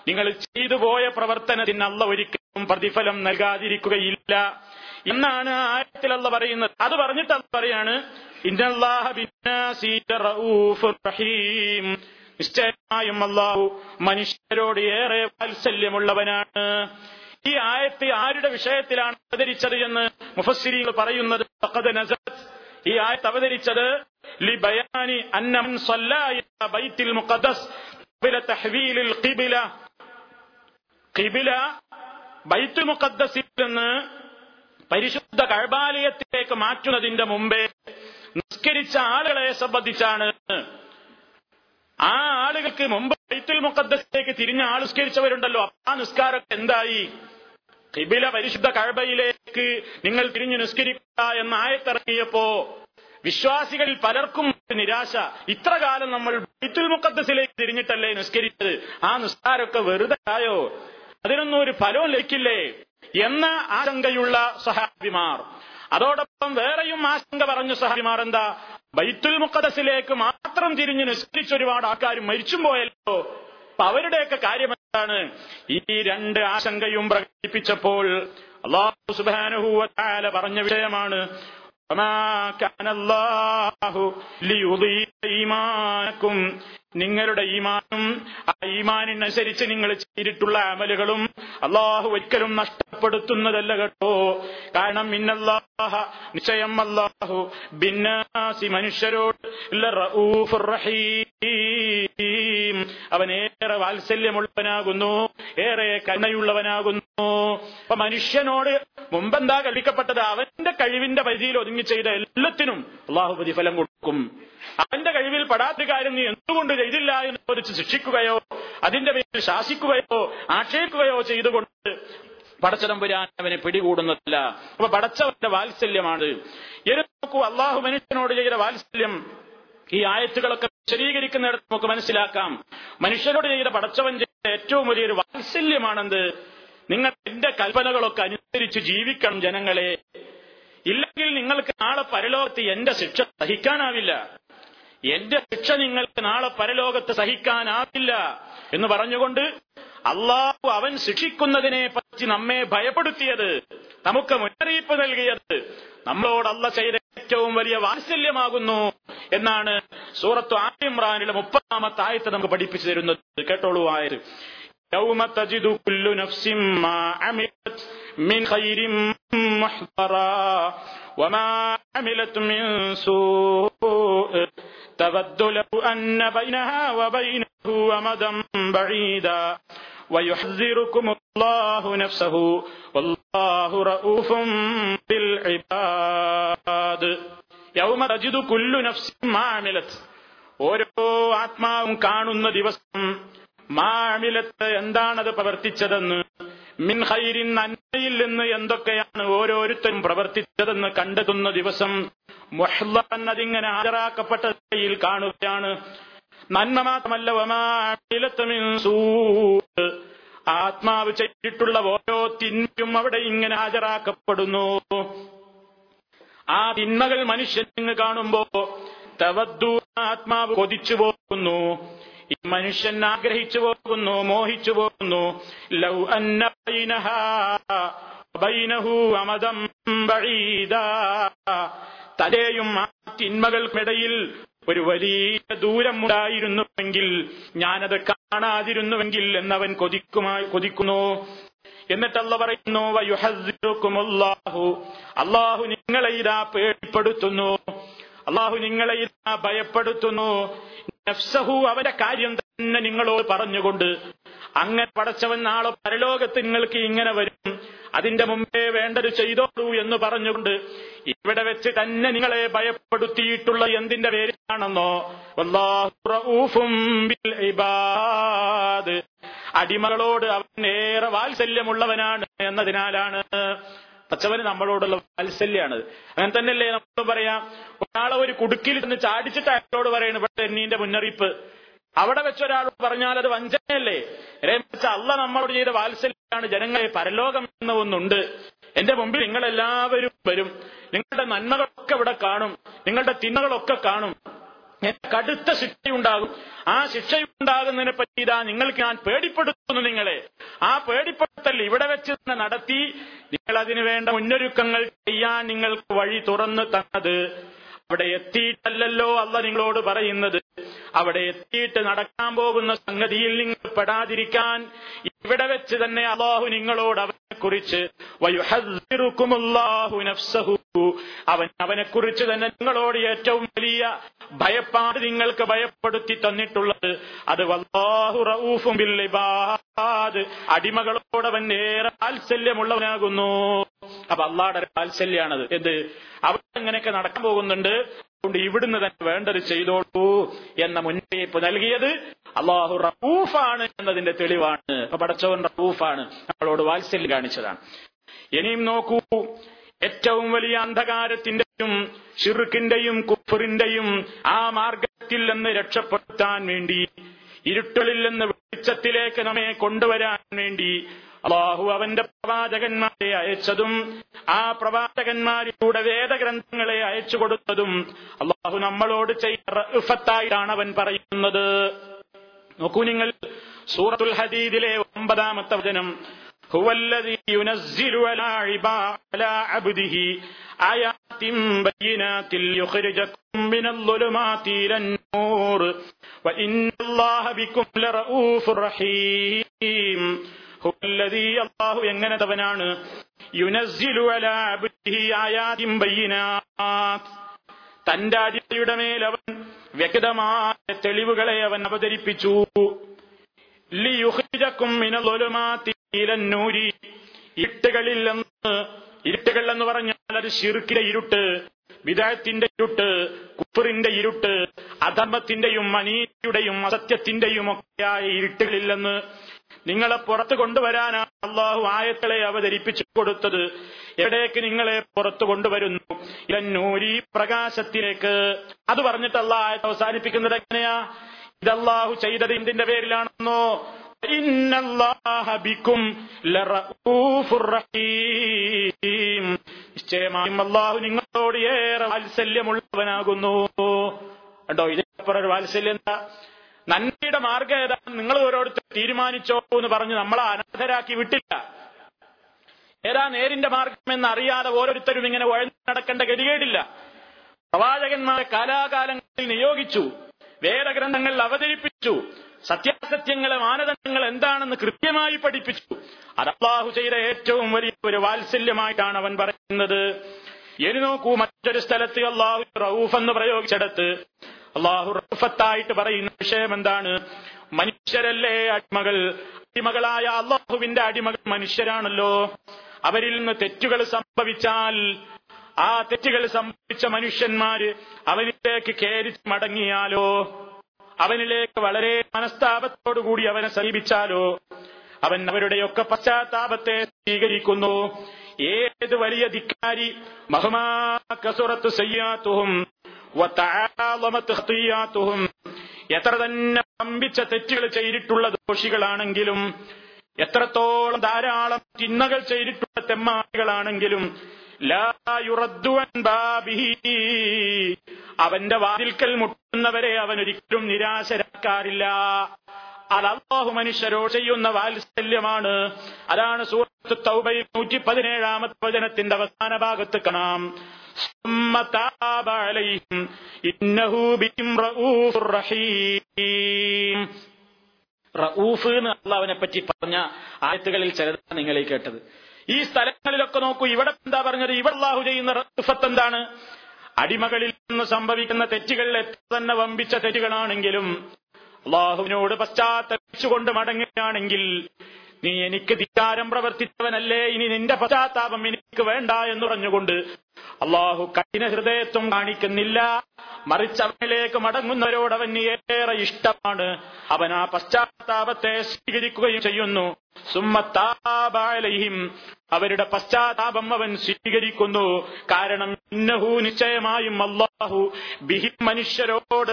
നിങ്ങൾ ചെയ്തു പോയ പ്രവർത്തനത്തിന് അല്ല ഒരിക്കലും പ്രതിഫലം നൽകാതിരിക്കുകയില്ല. എന്നാണ് ആയത്തിൽ അല്ല പറയുന്നത്. അത് പറഞ്ഞിട്ട് അല്ല പറയാണ് നിശ്ചയമായും അള്ളാഹു മനുഷ്യരോട് ഏറെ വാത്സല്യമുള്ളവനാണ്. ഈ ആയത്ത് ആരുടെ വിഷയത്തിലാണ് അവതരിച്ചത് എന്ന് മുഫസ്സിരികൾ പറയുന്നത്? ഈ ആയത്ത് അവതരിച്ചത് ലി ബയാനി അന്നമൻ ബൈത്തിൽ മുഖദ്ദസ് ബൈത്തുൽ മുഖദ്ദസിൽ നിന്ന് പരിശുദ്ധ കഴബാലയത്തിലേക്ക് മാറ്റുന്നതിന്റെ മുമ്പേ നിസ്കരിച്ച ആളുകളെ സംബന്ധിച്ചാണ് ആ ആളുകൾക്ക് മുമ്പ് ബൈത്തുൽ മുഖദ്ദസിലേക്ക് തിരിഞ്ഞ ആൾ നിസ്കരിച്ചവരുണ്ടല്ലോ ആ നിസ്കാരമൊക്കെ എന്തായി? കിബില പരിശുദ്ധ കഴബയിലേക്ക് നിങ്ങൾ തിരിഞ്ഞു നിസ്കരിക്കുക എന്ന ആയത്തിറങ്ങിയപ്പോ വിശ്വാസികളിൽ പലർക്കും നിരാശ. ഇത്ര കാലം നമ്മൾ ബൈത്തുൽ മുഖദ്ദസിലേക്ക് തിരിഞ്ഞിട്ടല്ലേ നിസ്കരിച്ചത്? ആ നിസ്കാരമൊക്കെ വെറുതെ ആയോ? അതിനൊന്നും ഒരു ഫലവും ലഭിക്കില്ലേ? എന്ന ആശങ്കയുള്ള സഹാബിമാർ. അതോടൊപ്പം വേറെയും ആശങ്ക പറഞ്ഞു സഹാബിമാർ എന്താ? ബൈത്തുൽ മുക്കദസിലേക്ക് മാത്രം തിരിഞ്ഞ് നിസ്കരിച്ച ഒരുപാട് ആൾക്കാർ മരിച്ചും പോയല്ലോ. അപ്പൊ അവരുടെയൊക്കെ കാര്യം എന്താണ്? ഈ രണ്ട് ആശങ്കയും പ്രകടിപ്പിച്ചപ്പോൾ അള്ളാഹു സുബാനുഹൂവല പറഞ്ഞ വിഷയമാണ് നിങ്ങളുടെ ഈമാനും ഈമാനിനനുസരിച്ച് നിങ്ങൾ ചെയ്തിട്ടുള്ള അമലുകളും അള്ളാഹു ഒരിക്കലും നഷ്ടപ്പെടുത്തുന്നതല്ല കേട്ടോ. കാരണം ഇന്നല്ലാഹ നിശ്ചയം അള്ളാഹു ബിന്നാസി മനുഷ്യരോട് അവൻ ഏറെ വാത്സല്യമുള്ളവനാകുന്നു ഏറെ കരുണയുള്ളവനാകുന്നു. അപ്പൊ മനുഷ്യനോട് മുമ്പെന്താ കൽപ്പിക്കപ്പെട്ടത്? അവന്റെ കഴിവിന്റെ പരിധിയിൽ ഒതുങ്ങി ചെയ്ത എല്ലാത്തിനും അള്ളാഹു പ്രതിഫലം കൊടുക്കും. അവന്റെ കഴിവിൽ പെടാത്ത കാര്യം നീ എന്തുകൊണ്ട് ചെയ്തില്ല എന്ന് ചോദിച്ച് ശിക്ഷിക്കുകയോ അതിന്റെ പേരിൽ ശാസിക്കുകയോ ആക്ഷേപിക്കുകയോ ചെയ്തുകൊണ്ട് പടച്ചതമ്പുരാൻ അവനെ പിടികൂടുന്നതല്ല. അപ്പൊ പടച്ചവന്റെ വാത്സല്യമാണ്. നോക്കൂ അള്ളാഹു മനുഷ്യനോട് ചെയ്ത വാത്സല്യം ഈ ആയത്തുകളൊക്കെ വിശദീകരിക്കുന്നിടത്ത് നമുക്ക് മനസ്സിലാക്കാം. മനുഷ്യരോട് ചെയ്ത പടച്ചവൻ ചെയ്ത ഏറ്റവും വലിയൊരു വാത്സല്യമാണെന്ത്? നിങ്ങൾ എന്റെ കൽപ്പനകളൊക്കെ അനുസരിച്ച് ജീവിക്കണം ജനങ്ങളെ. ഇല്ലെങ്കിൽ നിങ്ങൾക്ക് നാളെ പരലോകത്ത് എന്റെ ശിക്ഷ സഹിക്കാനാവില്ല. എന്റെ ശിക്ഷ നിങ്ങൾക്ക് നാളെ പരലോകത്ത് സഹിക്കാനാവില്ല എന്ന് പറഞ്ഞുകൊണ്ട് അള്ളാഹു അവൻ ശിക്ഷിക്കുന്നതിനെ പറ്റി നമ്മെ ഭയപ്പെടുത്തിയത് നമുക്ക് മുന്നറിയിപ്പ് നൽകിയത് നമ്മളോട് അല്ല ചെയ്ത ഏറ്റവും വലിയ വാത്സല്യമാകുന്നു എന്നാണ് സൂറത്ത് ആലിമ്രാനിലെ മുപ്പതാമത്തെ ആയത്ത് നമുക്ക് പഠിപ്പിച്ചു തരുന്നത് കേട്ടോളൂ ആയത് يوم تجد كل نفس ما عملت من خير محضرا وما عملت من سوء تود له أن بينها وبينه أمدا بعيدا ويحذركم الله نفسه والله رؤوف بالعباد يوم تجد كل نفس ما عملت ഓരോ ആത്മാവും കാണുന്ന ദിവസം മാമിലത്ത് എന്താണത് പ്രവർത്തിച്ചതെന്ന് മിൻ ഹൈരിൻ നന്മയിൽ നിന്ന് എന്തൊക്കെയാണ് ഓരോരുത്തരും പ്രവർത്തിച്ചതെന്ന് കണ്ടെത്തുന്ന ദിവസം മുഹ്ലൻ അതിങ്ങനെ ഹാജരാക്കപ്പെട്ട നിലയിൽ കാണുകയാണ്. നന്മ മാത്രമല്ല ആത്മാവ് ചെയ്തിട്ടുള്ള ഓരോ തിന്മയും അവിടെ ഇങ്ങനെ ഹാജരാക്കപ്പെടുന്നു. ആ തിന്മകൾ മനുഷ്യൻ കാണുമ്പോ തവദ്ദൂ ആത്മാവ് കൊതിച്ചു പോകുന്നു. ഈ മനുഷ്യൻ ആഗ്രഹിച്ചു പോകുന്നു മോഹിച്ചു പോകുന്നു. ലൗ അമദം തലയും ആ തിന്മകൾക്കിടയിൽ ഒരു വലിയ ദൂരം ഉണ്ടായിരുന്നുവെങ്കിൽ ഞാനത് കാണാതിരുന്നുവെങ്കിൽ എന്നവൻ കൊതിക്കുമായി കൊതിക്കുന്നു. എന്നിട്ടല്ല പറയുന്നു അള്ളാഹു നിങ്ങളെ ഇതാ പേടിപ്പെടുത്തുന്നു. അള്ളാഹു നിങ്ങളെ ഇതാ ഭയപ്പെടുത്തുന്നു. നഫ്സഹു അവന്റെ കാര്യം തന്നെ നിങ്ങളോട് പറഞ്ഞുകൊണ്ട് അങ്ങനെ പടച്ചവൻ നാളെ പരലോകത്ത് നിങ്ങൾക്ക് ഇങ്ങനെ വരും. അതിന്റെ മുമ്പേ വേണ്ടത് ചെയ്തോളൂ എന്ന് പറഞ്ഞുകൊണ്ട് ഇവിടെ വെച്ച് തന്നെ നിങ്ങളെ ഭയപ്പെടുത്തിയിട്ടുള്ള എന്തിന്റെ പേരിലാണെന്നോ? അടിമകളോട് അവൻ ഏറെ വാത്സല്യമുള്ളവനാണ് എന്നതിനാലാണ് പച്ചവന് നമ്മളോടുള്ള വാത്സല്യാണ്. അങ്ങനെ തന്നെയല്ലേ നമ്മൾ പറയാം. ഒരാളെ ഒരു കുടുക്കിൽ നിന്ന് ചാടിച്ചിട്ട് അയാളോട് പറയുന്നു ഇവിടെ എന്നീന്റെ മുന്നറിയിപ്പ്. അവിടെ വെച്ച് ഒരാൾ പറഞ്ഞാൽ അത് വഞ്ചനയല്ലേ? രമിച്ച അല്ല നമ്മളോട് ചെയ്ത വാത്സല്യമാണ് ജനങ്ങളെ പരലോകം എന്ന ഒന്നുണ്ട്. എന്റെ മുമ്പിൽ നിങ്ങൾ എല്ലാവരും വരും. നിങ്ങളുടെ നന്മകളൊക്കെ ഇവിടെ കാണും. നിങ്ങളുടെ തിന്മകളൊക്കെ കാണും. കടുത്ത ശിക്ഷയുണ്ടാകും. ആ ശിക്ഷയുണ്ടാകുന്നതിനെ പറ്റി ഇതാ നിങ്ങൾക്ക് ഞാൻ പേടിപ്പെടുത്തുന്നു നിങ്ങളെ. ആ പേടിപ്പെടുത്തൽ ഇവിടെ വെച്ച് തന്നെ നടത്തി നിങ്ങൾ അതിനു വേണ്ട മുന്നൊരുക്കങ്ങൾ ചെയ്യാൻ നിങ്ങൾക്ക് വഴി തുറന്നു തന്നത് അവിടെ എത്തിയിട്ടല്ലല്ലോ അല്ല നിങ്ങളോട് പറയുന്നത്. അവിടെ എത്തിയിട്ട് നടക്കാൻ പോകുന്ന സംഗതിയിൽ നിങ്ങൾ പെടാതിരിക്കാൻ ഇവിടെ വെച്ച് തന്നെ അള്ളാഹു നിങ്ങളോട് അവനെ കുറിച്ച് അവൻ അവനെക്കുറിച്ച് തന്നെ നിങ്ങളോട് ഏറ്റവും വലിയ ഭയപ്പാട് നിങ്ങൾക്ക് ഭയപ്പെടുത്തി തന്നിട്ടുള്ളത്. അത് വല്ലാഹു ഇബാദ്. അടിമകളോട് അവൻ ഏറെ വാത്സല്യമുള്ളവനാകുന്നു അപ്പൊ അള്ളാടെ വാത്സല്യാണത് എന്ത്? അവൻ അങ്ങനെയൊക്കെ നടക്കാൻ പോകുന്നുണ്ട്. അതുകൊണ്ട് ഇവിടുന്ന് തന്നെ വേണ്ടത് ചെയ്തോളൂ എന്ന മുന്നറിയിപ്പ് നൽകിയത് അള്ളാഹു റഊഫാണ് എന്നതിന്റെ തെളിവാണ്. അപ്പൊ പടച്ചവൻ റഊഫാണ്. നമ്മളോട് വാത്സല്യം കാണിച്ചതാണ്. ഇനിയും നോക്കൂ. ഏറ്റവും വലിയ അന്ധകാരത്തിന്റെയും ഷിർക്കിന്റെയും കുഫറിന്റെയും ആ മാർഗത്തിൽ നിന്ന് രക്ഷപ്പെടുത്താൻ വേണ്ടി ഇരുട്ടലിൽ നിന്ന് വെളിച്ചത്തിലേക്ക് നമ്മെ കൊണ്ടുവരാൻ വേണ്ടി അള്ളാഹു അവന്റെ പ്രവാചകന്മാരെ അയച്ചതും ആ പ്രവാചകന്മാരിലൂടെ വേദഗ്രന്ഥങ്ങളെ അയച്ചു കൊടുത്തതും അള്ളാഹു നമ്മളോട് ചെയ്ത റഫത്തായിട്ടാണ് അവൻ പറയുന്നത്. നോക്കൂ നിങ്ങൾ സൂറത്തുൽ ഹദീദിലെ ഒമ്പതാമത്തെ വചനം. هو الذي ينزل على عبا- على عبده آيات بينات ليخرجكم من الظلمات إلى النور وإن الله بكم لرؤوف رحيم هو الذي الله എങ്ങനത്തവനാണ് യുനസ്സിലു അലാ അബ്ദിഹി ആയാതിൻ ബയ്യിനാത്ത് തന്റെ അടിയുടെ മേൽ അവൻ വ്യക്തമായ തെളിവുകളെ അവൻ അവതരിപ്പിച്ചു ലിയുഖ്രിജക്കും മിനൽ ഇലന്നൂരി. ഇരുട്ടുകളിൽ ഇരുട്ടുകൾ എന്ന് പറഞ്ഞാൽ അത് ഷിർക്കിലെ ഇരുട്ട് വിദായത്തിന്റെ ഇരുട്ട് കുഫറിന്റെ ഇരുട്ട് അധർമ്മത്തിന്റെയും അനീതിയുടെയും അസത്യത്തിന്റെയും ഒക്കെയായ ഇരുട്ടുകളില്ലെന്ന് നിങ്ങളെ പുറത്തു കൊണ്ടുവരാനാണ് അള്ളാഹു ആയത്തളെ അവതരിപ്പിച്ചു കൊടുത്തത്. എവിടേക്ക് നിങ്ങളെ പുറത്തു കൊണ്ടുവരുന്നു? ഇലന്നൂരി പ്രകാശത്തിലേക്ക്. അത് പറഞ്ഞിട്ടല്ല ആയത്ത് അവസാനിപ്പിക്കുന്നത് എങ്ങനെയാ? ഇതല്ലാഹു ചെയ്തത് എന്തിന്റെ പേരിലാണെന്നോ? നിശ്ചയമായും അള്ളാഹു നിങ്ങളോട് ഏറെ വാത്സല്യമുള്ളവനാകുന്നു. കണ്ടോ ഇതിനപ്പുറം ഒരു വാത്സല്യം എന്താ? നന്മയുടെ മാർഗം ഏതാ നിങ്ങൾ ഓരോരുത്തർ തീരുമാനിച്ചോ എന്ന് പറഞ്ഞ് നമ്മളെ അനാഥരാക്കി വിട്ടില്ല. ഏതാ നേരിന്റെ മാർഗം എന്ന് അറിയാതെ ഓരോരുത്തരും ഇങ്ങനെ വഴഞ്ഞു നടക്കേണ്ട ഗതികേടില്ല. പ്രവാചകന്മാരെ കാലാകാലങ്ങളിൽ നിയോഗിച്ചു വേദഗ്രന്ഥങ്ങളിൽ അവതരിപ്പിച്ചു സത്യാസത്യങ്ങളെ മാനദണ്ഡങ്ങൾ എന്താണെന്ന് കൃത്യമായി പഠിപ്പിച്ചു. അത് അള്ളാഹു ചെയ്ത ഏറ്റവും വലിയ ഒരു വാത്സല്യമായിട്ടാണ് അവൻ പറയുന്നത്. ഇനി നോക്കൂ മറ്റൊരു സ്ഥലത്ത് അള്ളാഹു റൌഫ് എന്ന് പ്രയോഗിച്ചെടുത്ത് അള്ളാഹു റൌഫത്തായിട്ട് പറയുന്ന വിഷയം എന്താണ്? മനുഷ്യരല്ലേ അടിമകൾ? അടിമകളായ അള്ളാഹുവിന്റെ അടിമകൾ മനുഷ്യരാണല്ലോ. അവരിൽ നിന്ന് തെറ്റുകൾ സംഭവിച്ചാൽ ആ തെറ്റുകൾ സംഭവിച്ച മനുഷ്യന്മാര് അവനിലേക്ക് കേരിച്ച് മടങ്ങിയാലോ? അവനിലേക്ക് വളരെ മനസ്താപത്തോടുകൂടി അവനെ സമീപിച്ചാലോ? അവൻ അവരുടെയൊക്കെ പശ്ചാത്താപത്തെ സ്വീകരിക്കുന്നു. ഏത് വലിയ ധിക്കാരി? മഹമാ കസുറത്ത് സയ്യാത്തുഹും എത്ര തന്നെ പമ്പിച്ച തെറ്റുകൾ ചെയ്തിട്ടുള്ള ദോഷികളാണെങ്കിലും എത്രത്തോളം ധാരാളം ചിന്നകൾ ചെയ്തിട്ടുള്ള തെമ്മാളികളാണെങ്കിലും. അവന്റെ വാതിൽക്കൽ എന്നവരെ അവൻ ഒരിക്കലും നിരാശരാക്കാറില്ല. അത് അള്ളാഹു മനുഷ്യരോട് ചെയ്യുന്ന വാത്സല്യമാണ്. അതാണ് സൂറത്ത് തൗബയിൽ നൂറ്റി പതിനേഴാമത്തെ വചനത്തിന്റെ അവസാന ഭാഗത്ത് കാണാം. റഊഫ് എന്ന് അള്ളാഹുവിനെ പറ്റി പറഞ്ഞ ആയത്തുകളിൽ ചിലതാണ് നിങ്ങളെ കേട്ടത്. ഈ സ്ഥലങ്ങളിലൊക്കെ നോക്കൂ ഇവിടെ എന്താ പറഞ്ഞത്? ഇവിടെ അള്ളാഹു ചെയ്യുന്ന റഫത്ത് എന്താണ്? അടിമകളിൽ നിന്ന് സംഭവിക്കുന്ന തെറ്റുകൾ എത്ര തന്നെ വമ്പിച്ച തെറ്റുകളാണെങ്കിലും അള്ളാഹുവിനോട് പശ്ചാത്തപിച്ചുകൊണ്ട് മടങ്ങുകയാണെങ്കിൽ നീ എനിക്ക് ധിക്കാരം പ്രവർത്തിച്ചവനല്ലേ ഇനി നിന്റെ പശ്ചാത്താപം എനിക്ക് വേണ്ട എന്ന് പറഞ്ഞുകൊണ്ട് അള്ളാഹു കഠിന ഹൃദയത്വം കാണിക്കുന്നില്ല. മറിച്ച് അവനിലേക്ക് മടങ്ങുന്നവരോട് അവന് ഏറെ ഇഷ്ടമാണ്. അവൻ ആ പശ്ചാത്താപത്തെ സ്വീകരിക്കുകയും ചെയ്യുന്നു. സുമ്മത്താബാലയും അവരുടെ പശ്ചാത്താപം അവൻ സ്വീകരിക്കുന്നു. കാരണം ഇന്നഹു നിശ്ചയമായും അള്ളാഹു ബിഹി മനുഷ്യരോട്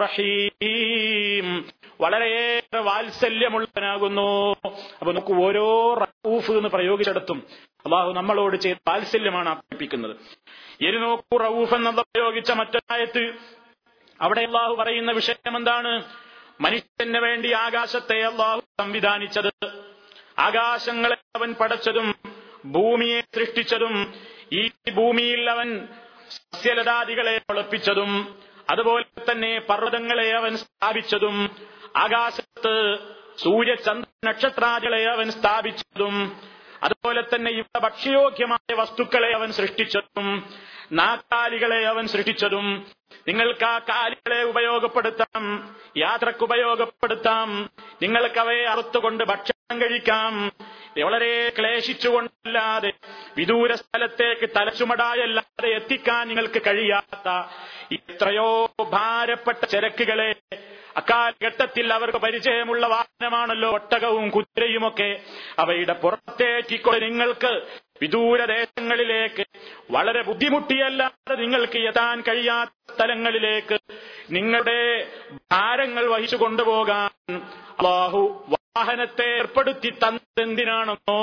റഹീം. വളരെയേറെ വാത്സല്യമുള്ളവനാകുന്നു. അപ്പൊ നമുക്ക് ഓരോ റൌഫ് എന്ന് പ്രയോഗിച്ചിടത്തും അള്ളാഹു നമ്മളോട് ചെയ്ത് വാത്സല്യമാണ് അർപ്പിക്കുന്നത് ഇനി നോക്കൂ എന്നത് പ്രയോഗിച്ച മറ്റൊരായത്ത് അവിടെ അള്ളാഹു പറയുന്ന വിഷയം എന്താണ്? മനുഷ്യന് വേണ്ടി ആകാശത്തെ അള്ളാഹു സംവിധാനിച്ചത്. ആകാശങ്ങളെ അവൻ പടച്ചതും ഭൂമിയെ സൃഷ്ടിച്ചതും ഈ ഭൂമിയിൽ അവൻ സസ്യലതാദികളെ വളപ്പിച്ചതും അതുപോലെ തന്നെ പർവതങ്ങളെ അവൻ സ്ഥാപിച്ചതും ആകാശത്ത് സൂര്യചന്ദ്ര നക്ഷത്രാദികളെ അവൻ സ്ഥാപിച്ചതും അതുപോലെ തന്നെ ഇവിടെ ഭക്ഷ്യയോഗ്യമായ വസ്തുക്കളെ അവൻ സൃഷ്ടിച്ചതും നാക്കാലികളെ അവൻ സൃഷ്ടിച്ചതും നിങ്ങൾക്ക് ആ കാലികളെ ഉപയോഗപ്പെടുത്താം യാത്രയ്ക്ക് ഉപയോഗപ്പെടുത്താം നിങ്ങൾക്ക് അവയെ അറുത്തുകൊണ്ട് ഭക്ഷണം കഴിക്കാം. വളരെ ക്ലേശിച്ചുകൊണ്ടല്ലാതെ വിദൂര സ്ഥലത്തേക്ക് തലച്ചുമടായല്ലാതെ എത്തിക്കാൻ നിങ്ങൾക്ക് കഴിയാത്ത ഇത്രയോ ഭാരപ്പെട്ട ചരക്കുകളെ അക്കാലഘട്ടത്തിൽ അവർക്ക് പരിചയമുള്ള വാഹനമാണല്ലോ ഒട്ടകവും കുതിരയുമൊക്കെ. അവയുടെ പുറത്തേക്കിക്കൊണ്ട് നിങ്ങൾക്ക് വിദൂരദേശങ്ങളിലേക്ക് വളരെ ബുദ്ധിമുട്ടിയല്ലാതെ നിങ്ങൾക്ക് എത്താൻ കഴിയാത്ത സ്ഥലങ്ങളിലേക്ക് നിങ്ങളുടെ ഭാരങ്ങൾ വഹിച്ചു കൊണ്ടുപോകാൻ അള്ളാഹു വാഹനത്തെ ഏർപ്പെടുത്തി തന്നതെന്തിനാണെന്നോ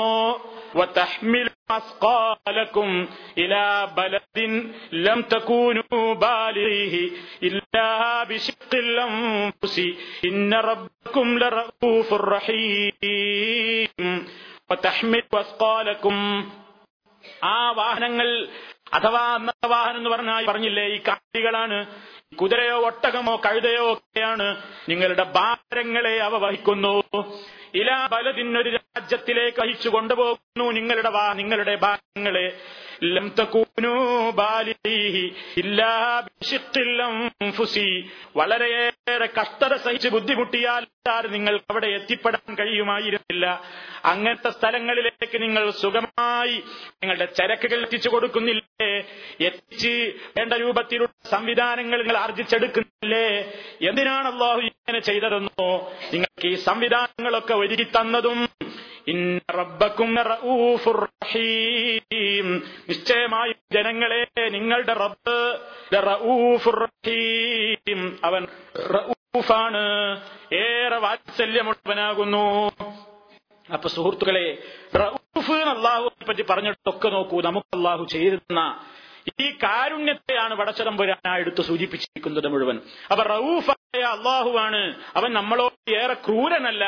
ആ വാഹനങ്ങൾ അഥവാ അന്നത്തെ വാഹനം എന്ന് പറഞ്ഞാൽ പറഞ്ഞില്ലേ ഈ കാട്ടികളാണ് കുതിരയോ ഒട്ടകമോ കഴുതയോ ഒക്കെയാണ് നിങ്ങളുടെ ഭാരങ്ങളെ അവ വഹിക്കുന്നു. ഇലാ ബലതിന്നൊരു രാജ്യത്തിലേക്ക് അയച്ചു കൊണ്ടുപോകുന്നു. നിങ്ങളുടെ വാ നിങ്ങളുടെ ഭാഗങ്ങളെ. ബാലിഹി ഇല്ലാ അൻഫുസി വളരെയേറെ കഷ്ടത സഹിച്ച് ബുദ്ധിമുട്ടിയാൽ നിങ്ങൾ അവിടെ എത്തിപ്പെടാൻ കഴിയുമായിരുന്നില്ല. അങ്ങനത്തെ സ്ഥലങ്ങളിലേക്ക് നിങ്ങൾ സുഖമായി നിങ്ങളുടെ ചരക്കുകൾ എത്തിച്ചു കൊടുക്കുന്നില്ലേ? എത്തിച്ച് വേണ്ട രൂപത്തിലുള്ള സംവിധാനങ്ങൾ നിങ്ങൾ ആർജിച്ചെടുക്കുന്നില്ലേ? എന്തിനാണ് അള്ളാഹു ഇങ്ങനെ ചെയ്തതെന്നോ? നിങ്ങൾക്ക് ഈ സംവിധാനങ്ങളൊക്കെ ഒരുക്കി തന്നതും. നിശ്ചയമായും ജനങ്ങളെ നിങ്ങളുടെ റബ്ബ് അവൻ റഊഫാണ്. ഏറെ വാത്സല്യമുള്ളവനാകുന്നു. അപ്പൊ സുഹൃത്തുക്കളെ റഊഫ് അള്ളാഹുവിനെ പറ്റി പറഞ്ഞിട്ടൊക്കെ നോക്കൂ. നമുക്ക് അള്ളാഹു ചെയ്തിരുന്ന ഈ കാരുണ്യത്തെയാണ് വടച്ചതമ്പുരാന എടുത്ത് സൂചിപ്പിച്ചിരിക്കുന്നത് മുഴുവൻ. അപ്പൊ റഊഫായ അള്ളാഹുവാണ്. അവൻ നമ്മളോട് ഏറെ ക്രൂരനല്ല.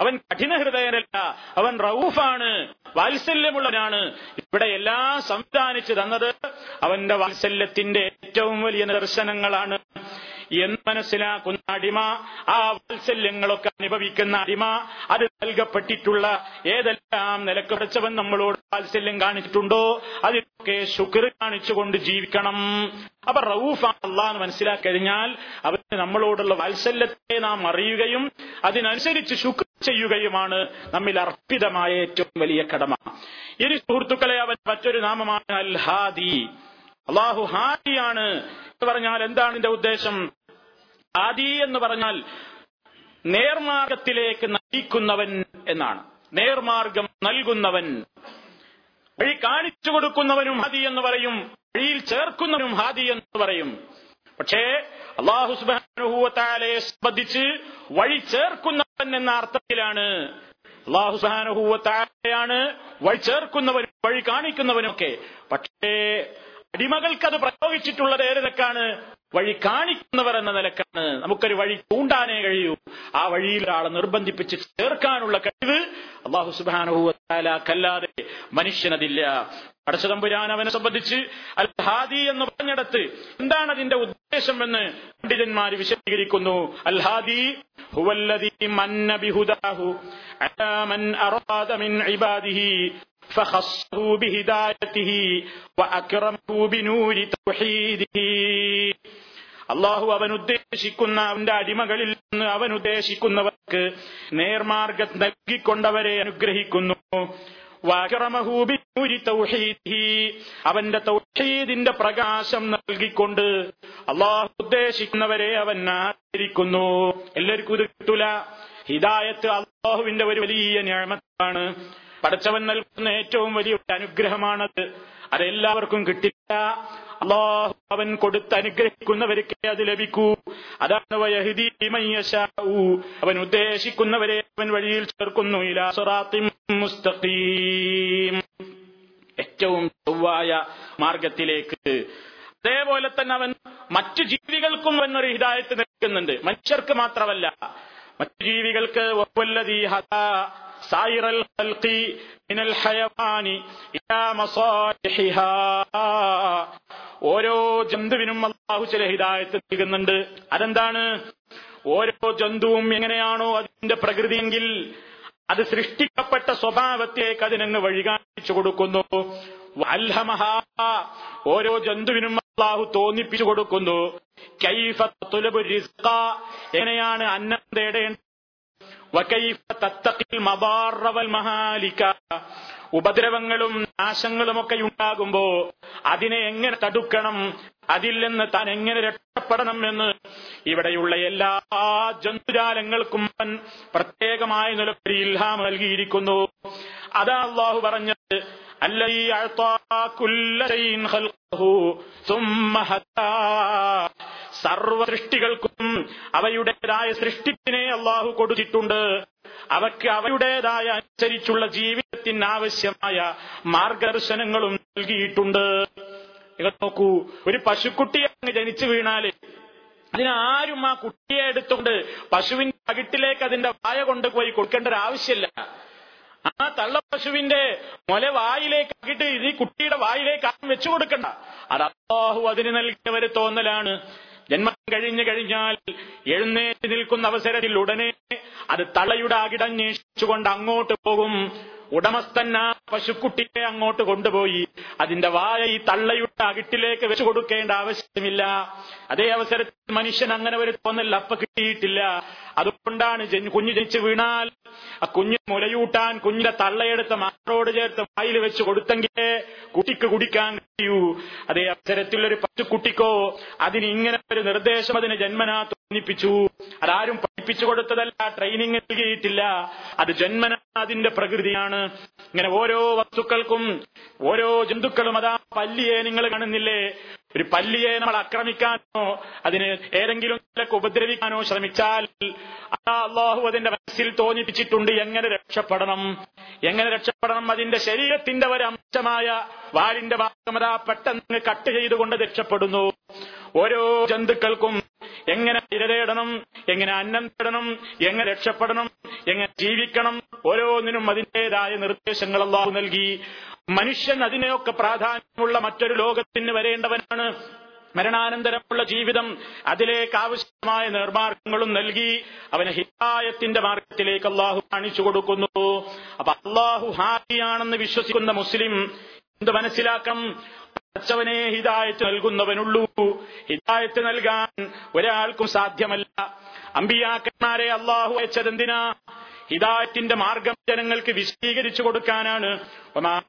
അവൻ കഠിനഹൃദയനല്ല. അവൻ റൌഫാണ് വാത്സല്യമുള്ളവനാണ്. ഇവിടെ എല്ലാം സംവിധാനിച്ചു തന്നത് അവന്റെ വാത്സല്യത്തിന്റെ ഏറ്റവും വലിയ നിദർശനങ്ങളാണ്. എന്ന് മനസ്സിലാക്കുന്ന അടിമ ആ വാത്സല്യങ്ങളൊക്കെ അനുഭവിക്കുന്ന അടിമ അത് നൽകപ്പെട്ടിട്ടുള്ള ഏതെല്ലാം നിലയ്ക്ക് പഠിച്ചവൻ നമ്മളോട് വാത്സല്യം കാണിച്ചിട്ടുണ്ടോ അതിനൊക്കെ ശുക്ർ കാണിച്ചുകൊണ്ട് ജീവിക്കണം. അപ്പൊ റൌഫ് അള്ളാന്ന് മനസ്സിലാക്കി കഴിഞ്ഞാൽ അവന് നമ്മളോടുള്ള വാത്സല്യത്തെ നാം അറിയുകയും അതിനനുസരിച്ച് ശുക്ർ ചെയ്യുകയുമാണ് നമ്മിൽ അർപ്പിതമായ ഏറ്റവും വലിയ കടമ. ഇനി സുഹൃത്തുക്കളെ അവൻ മറ്റൊരു നാമമാണ് അൽ ഹാദി അള്ളാഹു ഹാദിയാണ് എന്ന് പറഞ്ഞാൽ എന്താണ് എന്റെ ഉദ്ദേശം? ഹാദി എന്ന് പറഞ്ഞാൽ നേർമാർഗത്തിലേക്ക് നയിക്കുന്നവൻ എന്നാണ്. നേർമാർഗം നൽകുന്നവൻ. വഴി കാണിച്ചു കൊടുക്കുന്നവനും ഹാദി എന്ന് പറയും. വഴിയിൽ ചേർക്കുന്നവനും ഹാദി എന്ന് പറയും. പക്ഷേ അള്ളാഹുസ്ബാനുഹൂവത്താലയെ സംബന്ധിച്ച് വഴി ചേർക്കുന്നവൻ എന്ന അർത്ഥത്തിലാണ്. അള്ളാഹുസ്ബാനുഹൂവത്താലയാണ് വഴി ചേർക്കുന്നവനും വഴി കാണിക്കുന്നവനൊക്കെ പക്ഷേ അടിമകൾക്കത് പ്രയോഗിച്ചിട്ടുള്ളത് ഏതൊക്കെയാണ്? വഴി കാണിക്കുന്നവർ എന്ന നിലക്കാണ് നമുക്കൊരു വഴി ചൂണ്ടാനേ കഴിയൂ. ആ വഴിയിൽ ആളെ നിർബന്ധിപ്പിച്ച് ചേർക്കാനുള്ള കഴിവ് അള്ളാഹു കല്ലാതെ മനുഷ്യനതില്ല. അടച്ചതമ്പുരാൻ അവനെ സംബന്ധിച്ച് അൽ ഹാദി എന്ന് പറഞ്ഞിടത്ത് എന്താണ് അതിന്റെ ഉദ്ദേശം എന്ന് പണ്ഡിതന്മാർ വിശദീകരിക്കുന്നു. അൽ ഹാദി മന്ന ബിഹുദാഹു അലാ അറാദ മിൻ ഇബാദിഹി فخصه بهدايته وأكرمه بنور توحيده അള്ളാഹു അവൻ ഉദ്ദേശിക്കുന്ന അവന്റെ അടിമകളിൽ നിന്ന് അവൻ ഉദ്ദേശിക്കുന്നവർക്ക് നേർമാർഗം നൽകിക്കൊണ്ടവരെ അനുഗ്രഹിക്കുന്നു അവന്റെ തൗഹീദിന്റെ പ്രകാശം നൽകിക്കൊണ്ട് അള്ളാഹു ഉദ്ദേശിക്കുന്നവരെ അവൻ ആദരിക്കുന്നു എല്ലാവർക്കും ഇത് കിട്ടൂല ഹിദായത്ത് അള്ളാഹുവിന്റെ ഒരു വലിയ ഞാമത്താണ് പടച്ചവൻ നൽകുന്ന ഏറ്റവും വലിയ അനുഗ്രഹമാണത്. അതെല്ലാവർക്കും കിട്ടില്ല. അള്ളാഹു അവൻ കൊടുത്ത് അനുഗ്രഹിക്കുന്നവർക്ക് അത് ലഭിക്കൂ. അതാണ്. അവൻ ഉദ്ദേശിക്കുന്നവരെ അവൻ വഴിയിൽ ചേർക്കുന്നു. മുസ്തഖീം. ഏറ്റവും ചൊവ്വായ മാർഗത്തിലേക്ക് അതേപോലെ തന്നെ അവൻ മറ്റു ജീവികൾക്കും അവൻ ഒരു ഹിതായത്ത് നൽകുന്നുണ്ട്. മനുഷ്യർക്ക് മാത്രമല്ല. മറ്റു ജീവികൾക്ക് سائر الخلق من الحيوان إلى مصالحها ഓരോ ജന്തുവിനും അള്ളാഹു ചില ഹിദായത്ത് നൽകുന്നുണ്ട് അതെന്താണ് ഓരോ ജന്തുവും എങ്ങനെയാണോ അതിന്റെ പ്രകൃതിയെങ്കിൽ അത് സൃഷ്ടിക്കപ്പെട്ട സ്വഭാവത്തേക്ക് അതിനങ്ങ് വഴികാണിച്ചു കൊടുക്കുന്നു അൽഹമഹ ഓരോ ജന്തുവിനും അള്ളാഹു തോന്നിപ്പിച്ചു കൊടുക്കുന്നു കൈഫ തുലബു റിസ്ക എങ്ങനെയാണ് അന്നം തേടേണ്ട وكيف تتقي المضار والمهالك ഉപദ്രവങ്ങളും നാശങ്ങളുമൊക്കെ ഉണ്ടാകുമ്പോ അതിനെ എങ്ങനെ തടുക്കണം? അതിൽ നിന്ന് താൻ എങ്ങനെ രക്ഷപ്പെടണം എന്ന് ഇവിടെയുള്ള എല്ലാ ജന്തുജാലങ്ങൾക്കും പ്രത്യേകമായ നിലപരി ഇൽഹാം നൽകിയിരിക്കുന്നു. അതാ അള്ളാഹു പറഞ്ഞത് സർവ സൃഷ്ടികൾക്കും അവയുടേതായ സൃഷ്ടിപ്പിനെ അള്ളാഹു കൊടുത്തിട്ടുണ്ട്. അവക്ക് അവയുടേതായ അനുസരിച്ചുള്ള ജീവിതത്തിന് ആവശ്യമായ മാർഗദർശനങ്ങളും നൽകിയിട്ടുണ്ട്. നോക്കൂ ഒരു പശുക്കുട്ടി അങ്ങ് ജനിച്ചു വീണാൽ അതിനാരും ആ കുട്ടിയെ എടുത്തുകൊണ്ട് പശുവിന്റെ അകിട്ടിലേക്ക് അതിന്റെ വായ കൊണ്ടുപോയി കൊടുക്കേണ്ട ഒരു ആവശ്യമില്ല. ആ തള്ള പശുവിന്റെ മുല വായിലേക്ക് അകിട്ട് ഈ കുട്ടിയുടെ വായിലേക്ക് ആരും വെച്ചു കൊടുക്കണ്ട. അത് അള്ളാഹു അതിന് നൽകിയ ഒരു തോന്നലാണ്. ജന്മം കഴിഞ്ഞു കഴിഞ്ഞാൽ എഴുന്നേറ്റ് നിൽക്കുന്ന അവസരത്തിൽ ഉടനെ അത് തളയുടെ അകിടന്വേഷിച്ചുകൊണ്ട് അങ്ങോട്ട് പോകും. ഉടമസ്ഥൻ ആ പശുക്കുട്ടിയെ അങ്ങോട്ട് കൊണ്ടുപോയി. അതിന്റെ വായ ഈ തള്ളയുടെ അകിട്ടിലേക്ക് വെച്ചു കൊടുക്കേണ്ട ആവശ്യമില്ല. അതേ അവസരത്തിൽ മനുഷ്യൻ അങ്ങനെ ഒരു തോന്നൽ അപ്പ കിട്ടിയിട്ടില്ല. അതുകൊണ്ടാണ് കുഞ്ഞു ജനിച്ചു വീണാൽ ആ കുഞ്ഞു മുലയൂട്ടാൻ കുഞ്ഞിന്റെ തള്ളയെടുത്ത് മാറോട് ചേർത്ത് വായിൽ വെച്ച് കൊടുത്തെങ്കിലേ കുട്ടിക്ക് കുടിക്കാൻ കഴിയൂ. അതേ അവസരത്തിൽ ഒരു പശുക്കുട്ടിക്കോ അതിന് ഇങ്ങനെ ഒരു നിർദ്ദേശം അതിന് ജന്മനാ തോന്നിപ്പിച്ചു. അതാരും പഠിപ്പിച്ചു കൊടുത്തതല്ല ട്രെയിനിങ് നൽകിയിട്ടില്ല. അത് ജന്മന അതിന്റെ പ്രകൃതിയാണ്. ഇങ്ങനെ ഓരോ വസ്തുക്കൾക്കും ഓരോ ജന്തുക്കളും അതാ പല്ലിയെ നിങ്ങൾ കാണുന്നില്ലേ? ഒരു പല്ലിയെ നമ്മൾ ആക്രമിക്കാനോ അതിന് ഏതെങ്കിലും ഉപദ്രവിക്കാനോ ശ്രമിച്ചാൽ അള്ളാഹു അതിന്റെ മനസ്സിൽ തോന്നിപ്പിച്ചിട്ടുണ്ട് എങ്ങനെ രക്ഷപ്പെടണം. എങ്ങനെ രക്ഷപ്പെടണം? അതിന്റെ ശരീരത്തിന്റെ ഒരു അംശമായ വാലിന്റെ ഭാഗം അതാ പെട്ടെന്ന് കട്ട് ചെയ്തുകൊണ്ട് രക്ഷപ്പെടുന്നു. ഓരോ ജന്തുക്കൾക്കും എങ്ങനെ ഇരതേടണം എങ്ങനെ അന്നം തേടണം എങ്ങനെ രക്ഷപ്പെടണം എങ്ങനെ ജീവിക്കണം ഓരോന്നിനും അതിന്റേതായ നിർദ്ദേശങ്ങൾ അള്ളാഹു നൽകി. മനുഷ്യൻ അതിനെയൊക്കെ പ്രാധാന്യമുള്ള മറ്റൊരു ലോകത്തിന് വരേണ്ടവനാണ്. മരണാനന്തരമുള്ള ജീവിതം അതിലേക്ക് ആവശ്യമായ നിർമാർഗങ്ങളും നൽകി. അവന് ഹിതായത്തിന്റെ മാർഗത്തിലേക്ക് അള്ളാഹു കാണിച്ചു കൊടുക്കുന്നു. അപ്പൊ അള്ളാഹു ഹാരിയാണെന്ന് വിശ്വസിക്കുന്ന മുസ്ലിം എന്ത് മനസ്സിലാക്കാം പഠിച്ചവനെ ഹിതായത്ത് നൽകുന്നവനുള്ളൂ. ഹിതായത്ത് നൽകാൻ ഒരാൾക്കും സാധ്യമല്ല. അമ്പിയാക്കന്മാരെ അള്ളാഹു അയച്ചതെന്തിനാ? ഹിദായത്തിന്റെ മാർഗം ജനങ്ങൾക്ക് വിശദീകരിച്ചു കൊടുക്കാനാണ്. വമാ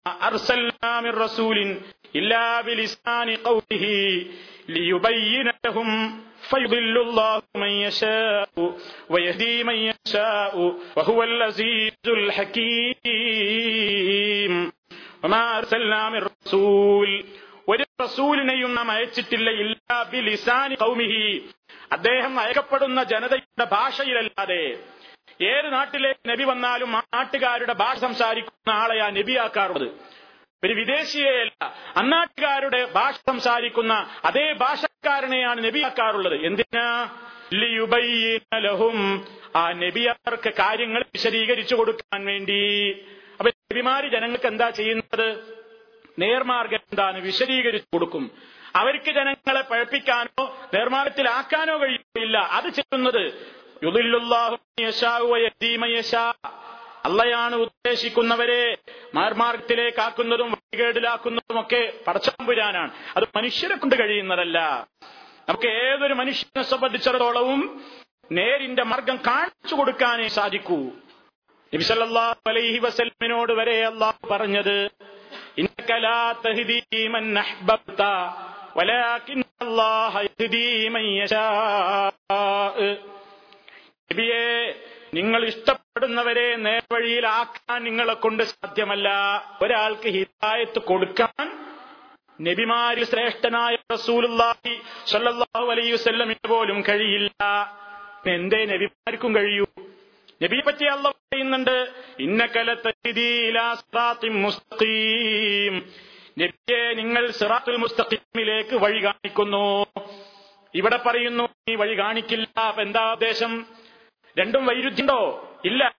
ഒരു റസൂലിനെയും നാം അയച്ചിട്ടില്ല ഇല്ലാ ബിലിസാനി കൗമിഹി അദ്ദേഹം അയക്കപ്പെടുന്ന ജനതയുടെ ഭാഷയിലല്ലാതെ ഏത് നാട്ടിലേക്ക് നബി വന്നാലും ആ നാട്ടുകാരുടെ ഭാഷ സംസാരിക്കുന്ന ആളെ ആ നബിയാക്കാറുള്ളത്. ഒരു വിദേശിയെയല്ല അന്നാട്ടുകാരുടെ ഭാഷ സംസാരിക്കുന്ന അതേ ഭാഷക്കാരനെയാണ് നബിയാക്കാറുള്ളത്. എന്തിനാ? ലഹും. ആ നബിയാർക്ക് കാര്യങ്ങൾ വിശദീകരിച്ചു കൊടുക്കാൻ വേണ്ടി. അപ്പൊ നബിമാര് ജനങ്ങൾക്ക് എന്താ ചെയ്യുന്നത്? നേർമാർഗ എന്താണ് വിശദീകരിച്ചു കൊടുക്കും? അവർക്ക് ജനങ്ങളെ പഴപ്പിക്കാനോ നിർമ്മാണത്തിലാക്കാനോ കഴിയില്ല. അത് ചെയ്യുന്നത്. അള്ളയാണ് ഉദ്ദേശിക്കുന്നവരെ മാർമാർഗത്തിലേക്കാക്കുന്നതും വഴികേടിലാക്കുന്നതും ഒക്കെ പടച്ചമ്പുരാനാണ് അത് മനുഷ്യരെ കൊണ്ട് കഴിയുന്നതല്ല. നമുക്ക് ഏതൊരു മനുഷ്യനെ സംബന്ധിച്ചിടത്തോളവും നേരിന്റെ മാർഗം കാണിച്ചു കൊടുക്കാനേ സാധിക്കൂ. നബിസല്ലാ അലൈഹി വസല്ലമിനോട് വരെ അള്ളാഹു പറഞ്ഞത് നിങ്ങൾ ഇഷ്ടപ്പെടുന്നവരെ നേർവഴിയിലാക്കാൻ നിങ്ങളെ കൊണ്ട് സാധ്യമല്ല. ഒരാൾക്ക് ഹിതായത്ത് കൊടുക്കാൻ നബിമാരിൽ ശ്രേഷ്ഠനായ റസൂലുള്ളാഹി സ്വല്ലല്ലാഹു അലൈഹി വസല്ലമിന് പോലും കഴിയില്ല. എന്തേ നബിമാർക്കും കഴിയൂ? നബിയെ പറ്റി അല്ല പറയുന്നുണ്ട് നബിയെ നിങ്ങൾ സിറാത്തുൽ മുസ്തഖീമിലേക്ക് വഴി കാണിക്കുന്നു. ഇവിടെ പറയുന്നു നീ വഴി കാണിക്കില്ല. അപ്പൊ എന്താ ഉദ്ദേശം? രണ്ടും വൈരുദ്ധ്യണ്ടോ ഇല്ല.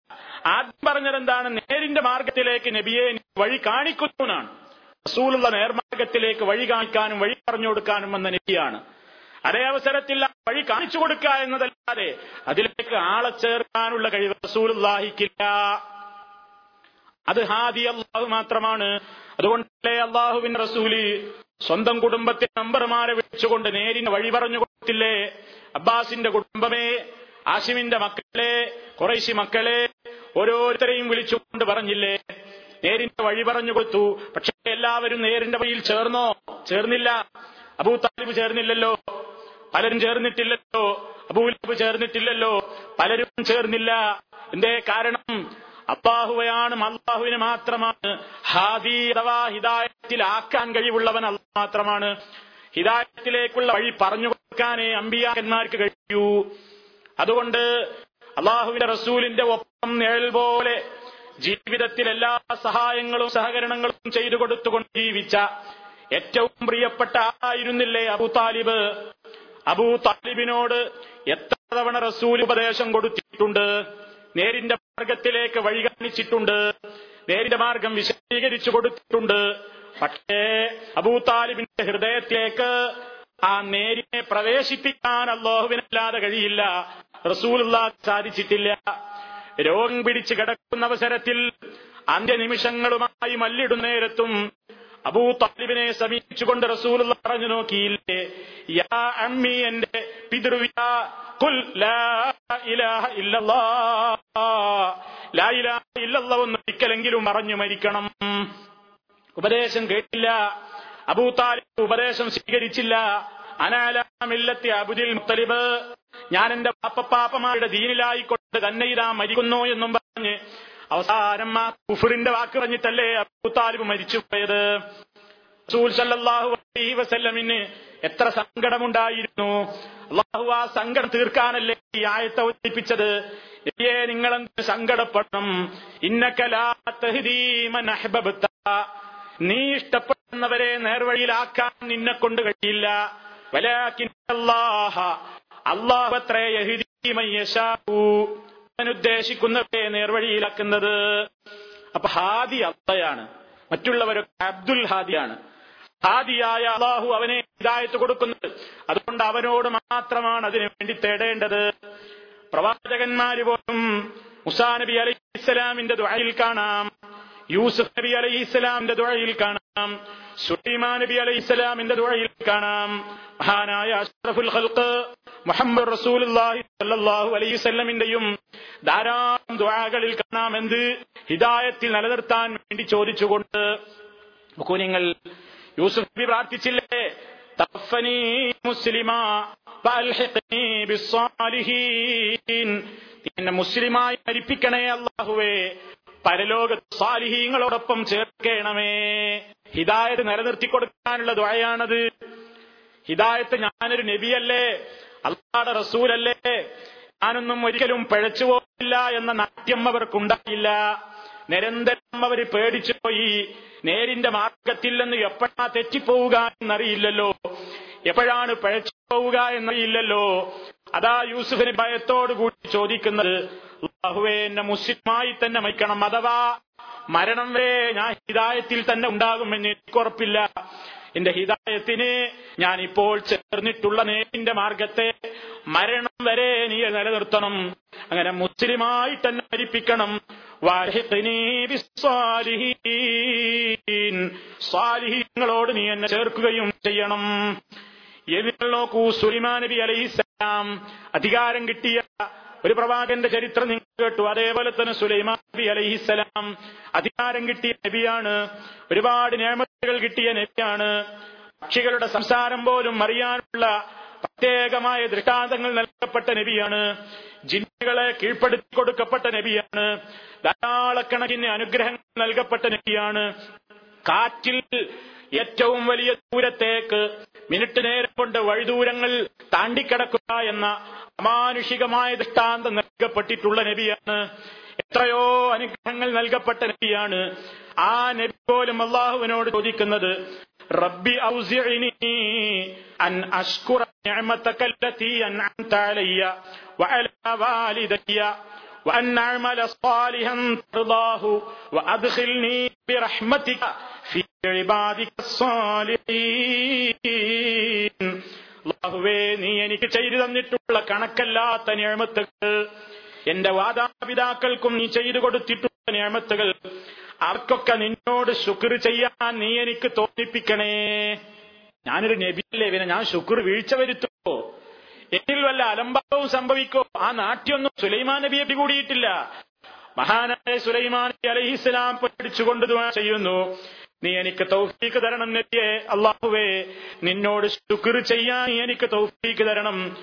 ആദ്യം പറഞ്ഞത് എന്താണ്? നേരിന്റെ മാർഗത്തിലേക്ക് നബിയെ വഴി കാണിക്കുന്നു എന്നാണ്. റസൂലുള്ള നേർമാർഗത്തിലേക്ക് വഴി കാണിക്കാനും വഴി പറഞ്ഞു കൊടുക്കാനും വന്ന നബിയാണ്. അതേ അവസരത്തിൽ ആ വഴി കാണിച്ചു കൊടുക്കുക എന്നതല്ലാതെ അതിലേക്ക് ആളെ ചേർക്കാനുള്ള കഴിവ് റസൂലുല്ലാഹിക്കില്ല അത് ഹാദി അള്ളാഹു മാത്രമാണ്. അതുകൊണ്ടല്ലേ അള്ളാഹുവിൻ റസൂലി സ്വന്തം കുടുംബത്തെ നമ്പർമാരെ വിളിച്ചുകൊണ്ട് നേരിന് വഴി പറഞ്ഞു കൊടുത്തില്ലേ? അബ്ബാസിന്റെ കുടുംബമേ ആശിമിന്റെ മക്കളെ കുറേശി മക്കളെ ഓരോരുത്തരെയും വിളിച്ചുകൊണ്ട് പറഞ്ഞില്ലേ? നേരിന്റെ വഴി പറഞ്ഞു കൊടുത്തു. പക്ഷെ എല്ലാവരും നേരിന്റെ വഴിയിൽ ചേർന്നോ? ചേർന്നില്ല. അബൂ താലിബ് ചേർന്നില്ലല്ലോ. പലരും ചേർന്നിട്ടില്ലല്ലോ. അബൂലബ് ചേർന്നിട്ടില്ലല്ലോ. പലരും ചേർന്നില്ല. എന്തേ കാരണം? അള്ളാഹുവയാണ് അള്ളാഹുവിന് മാത്രമാണ്. ഹാദി അഥവാ ഹിദായത്തിലാക്കാൻ കഴിവുള്ളവൻ അള്ളാഹ് മാത്രമാണ്. ഹിദായത്തിലേക്കുള്ള വഴി പറഞ്ഞു കൊടുക്കാനേ അമ്പിയാക്കന്മാർക്ക് കഴിയൂ. അതുകൊണ്ട് അള്ളാഹുവിന്റെ റസൂലിന്റെ ഒപ്പം നിഴൽ പോലെ ജീവിതത്തിൽ എല്ലാ സഹായങ്ങളും സഹകരണങ്ങളും ചെയ്തു കൊടുത്തുകൊണ്ട് ജീവിച്ച ഏറ്റവും പ്രിയപ്പെട്ട ആയിരുന്നില്ലേ അബു താലിബ്? അബൂ താലിബിനോട് എത്ര തവണ റസൂൽ ഉപദേശം കൊടുത്തിട്ടുണ്ട്? നേരിന്റെ മാർഗത്തിലേക്ക് വഴി കാണിച്ചിട്ടുണ്ട്. നേരിന്റെ മാർഗം വിശദീകരിച്ചു കൊടുത്തിട്ടുണ്ട്. പക്ഷേ അബൂ താലിബിന്റെ ഹൃദയത്തിലേക്ക് ആ നേരിനെ പ്രവേശിപ്പിക്കാൻ അള്ളാഹുവിനല്ലാതെ കഴിയില്ല. റസൂൽ സാധിച്ചിട്ടില്ല. രോഗം പിടിച്ച് കിടക്കുന്ന അവസരത്തിൽ അന്ത്യനിമിഷങ്ങളുമായി മല്ലിടുന്ന നേരത്തും അബൂ താലിബിനെ സമീപിച്ചുകൊണ്ട് റസൂൽ പറഞ്ഞു നോക്കിയില്ലേ? യാ അമ്മി എന്റെ പിതൃവിയ കുൽ ലാ ഇലാഹ ലാ ഇലാഹ മരിക്കണം. ഉപദേശം കേട്ടില്ല. അബൂ താലിബ് ഉപദേശം സ്വീകരിച്ചില്ല. അനാലാമില്ലത്തി അബുദിൽ മുത്തലിബ് ഞാൻ എന്റെ പാപ്പപ്പാപ്പമാരുടെ ദീനിലായിക്കൊണ്ട് തന്നെ ഇതാ മരിക്കുന്നു എന്നും പറഞ്ഞ് അവസാനം ആ കുഫുറിന്റെ വാക്ക് പറഞ്ഞിട്ടല്ലേ അബൂ താലിബ് മരിച്ചു പോയത് റസൂൽ സല്ലല്ലാഹു അലൈഹി വസല്ലമിന് എത്ര സങ്കടമുണ്ടായിരുന്നു? അള്ളാഹു ആ സങ്കടം തീർക്കാനല്ലേ ഈ ആയത്തെ അവതരിപ്പിച്ചത്? നബിയെ നിങ്ങളെന്ത് സങ്കടപ്പെടണം? ഇന്നക്കലാ തഹ്ദീ മൻ അഹ്ബബ്ത. നീ ഇഷ്ടപ്പെടുന്നവരെ നേർവഴിയിലാക്കാൻ നിന്നെ കൊണ്ട് കഴിയില്ല. അല്ലാഹ അള്ളാഹു അത്രേ യഹ്ദീ മൻ യശാഉ. അവൻ ഉദ്ദേശിക്കുന്നവരെ നേർവഴിയിലാക്കുന്നത്. അപ്പൊ ഹാദി അള്ളയാണ്. മറ്റുള്ളവരൊക്കെ അബ്ദുൽ ഹാദിയാണ്. ഹാദിയായ അള്ളാഹു അവനെ ഹിദായത്ത് കൊടുക്കുന്നത്. അതുകൊണ്ട് അവനോട് മാത്രമാണ് അതിനു വേണ്ടി തേടേണ്ടത്. പ്രവാചകന്മാര് പോലും മുസാ നബി അലൈഹി ഇസ്ലാമിന്റെ ദുആയിൽ കാണാം. യൂസുഫ് നബി അലൈഹി ഇസ്ലാമിന്റെ ദുഴയിൽ കാണാം. സുലൈമാൻ നബി അലൈഹി ഇസ്ലാമിന്റെ ദുഴയിൽ കാണാം. മഹാനായ അഷ്റഫുൽ ഖൽഖ് മുഹമ്മദ് റസൂലുള്ളാഹി സ്വല്ലല്ലാഹു അലൈഹി വസല്ലമിന്റെയും ധാരാളം ദുആകളിൽ കാണാം എന്ത്? ഹിദായത്തിൽ നിലനിർത്താൻ വേണ്ടി ചോദിച്ചുകൊണ്ട് നിങ്ങൾ യൂസുഫ് നബി പ്രാർത്ഥിച്ചില്ലേ? തഫനി മുസ്ലിമാ എന്നെ മുസ്ലിമായി മരിപ്പിക്കണേ അല്ലാഹുവേ. പരലോകത്ത് സാലിഹീങ്ങളോടൊപ്പം ചേർക്കണമേ. ഹിദായത്ത് നിലനിർത്തി കൊടുക്കാനുള്ള ദ്വായാണത് ഹിദായത്ത് ഞാനൊരു നബിയല്ലേ അള്ളാടെ റസൂലല്ലേ. ഞാനൊന്നും ഒരിക്കലും പിഴച്ചു പോയില്ല എന്ന നാട്യം അവർക്കുണ്ടായില്ല. നിരന്തരം അവർ പേടിച്ചു പോയി. നേരിന്റെ മാർഗത്തിൽ നിന്ന് എപ്പോഴാ തെറ്റിപ്പോവുക എന്നറിയില്ലല്ലോ. എപ്പോഴാണ് പിഴച്ചു പോവുക എന്നറിയില്ലല്ലോ. അതാ യൂസുഫിന് ഭയത്തോടുകൂടി ചോദിക്കുന്നത് അള്ളാഹുവേ എന്നെ മുസ്ലിമായി തന്നെ മരിക്കണം അഥവാ മരണം വരെ ഞാൻ ഹിതായത്തിൽ തന്നെ ഉണ്ടാകുമെന്ന് എനിക്ക് ഉറപ്പില്ല. എന്റെ ഹിതായത്തിന് ഞാൻ ഇപ്പോൾ ചേർന്നിട്ടുള്ള നേരിന്റെ മാർഗത്തെ മരണം വരെ നീ നിലനിർത്തണം. അങ്ങനെ മുസ്ലിമായി തന്നെ മരിപ്പിക്കണം. സ്വാലിഹീങ്ങളോട് നീ എന്നെ ചേർക്കുകയും ചെയ്യണം. നോക്കൂ സുലിമാ നബി അലൈഹിസ്സലാം അധികാരം കിട്ടിയ ഒരു പ്രവാചകന്റെ ചരിത്രം നിങ്ങൾ കേട്ടു. അതേപോലെ തന്നെ സുലൈമാൻ നബി അലഹിസ്സലാം അധികാരം കിട്ടിയ നബിയാണ്. ഒരുപാട് നിയമത്തുകൾ കിട്ടിയ നബിയാണ്. പക്ഷികളുടെ സംസാരം പോലും അറിയാനുള്ള പ്രത്യേകമായ ദൃഷ്ടാന്തങ്ങൾ നൽകപ്പെട്ട നബിയാണ്. ജിന്നുകളെ കീഴ്പ്പെടുത്തി കൊടുക്കപ്പെട്ട നബിയാണ്. ധാരാളക്കണക്കിന് അനുഗ്രഹങ്ങൾ നൽകപ്പെട്ട നബിയാണ്. കാറ്റിൽ ഏറ്റവും വലിയ ദൂരത്തേക്ക് മിനിറ്റ് നേരം കൊണ്ട് വഴിദൂരങ്ങൾ താണ്ടിക്കിടക്കുക എന്ന അമാനുഷികമായ ദൃഷ്ടാന്തം നൽകപ്പെട്ടിട്ടുള്ള നബിയാണ്. എത്രയോ അനുഗ്രഹങ്ങൾ നൽകപ്പെട്ട നബിയാണ്. ആ നബി പോലും അള്ളാഹുവിനോട് ചോദിക്കുന്നത് റബ്ബി അൻ അഷ്കുറ അലയ്യ വാലിദയ്യ وأن أعمل صالحا ترضاه وأدخلني برحمتك في عبادك الصالحين അള്ളാഹുവേ നീ എനിക്ക് ചെയ്തു തന്നിട്ടുള്ള കണക്കല്ലാത്ത നിയമത്തുകൾ എന്റെ വാദാപിതാക്കൾക്കും നീ ചെയ്തു കൊടുത്തിട്ടുള്ള നിയമത്തുകൾ അവർക്കൊക്കെ നിന്നോട് ശുക്ർ ചെയ്യാൻ നീ എനിക്ക് തോന്നിപ്പിക്കണേ ഞാനൊരു നബിയല്ലേ പിന്നെ ഞാൻ ശുക്ർ വീഴ്ച വരുത്തുമോ എന്നിൽ വല്ല അലംബാവും സംഭവിക്കോ? ആ നാട്യൊന്നും സുലൈമാൻ നബിയെ പിടികൂടിയിട്ടില്ല. മഹാനായ സുലൈമാൻ നബി അലഹിസ്ലാം പഠിച്ചുകൊണ്ട് ചെയ്യുന്നു. നീ എനിക്ക് തൗഫീക്ക് തരണം നബിയെ അള്ളാഹുവേ നിന്നോട് ശുക്ർ ചെയ്യാൻ എനിക്ക് തൗഫീക്ക് തരണം.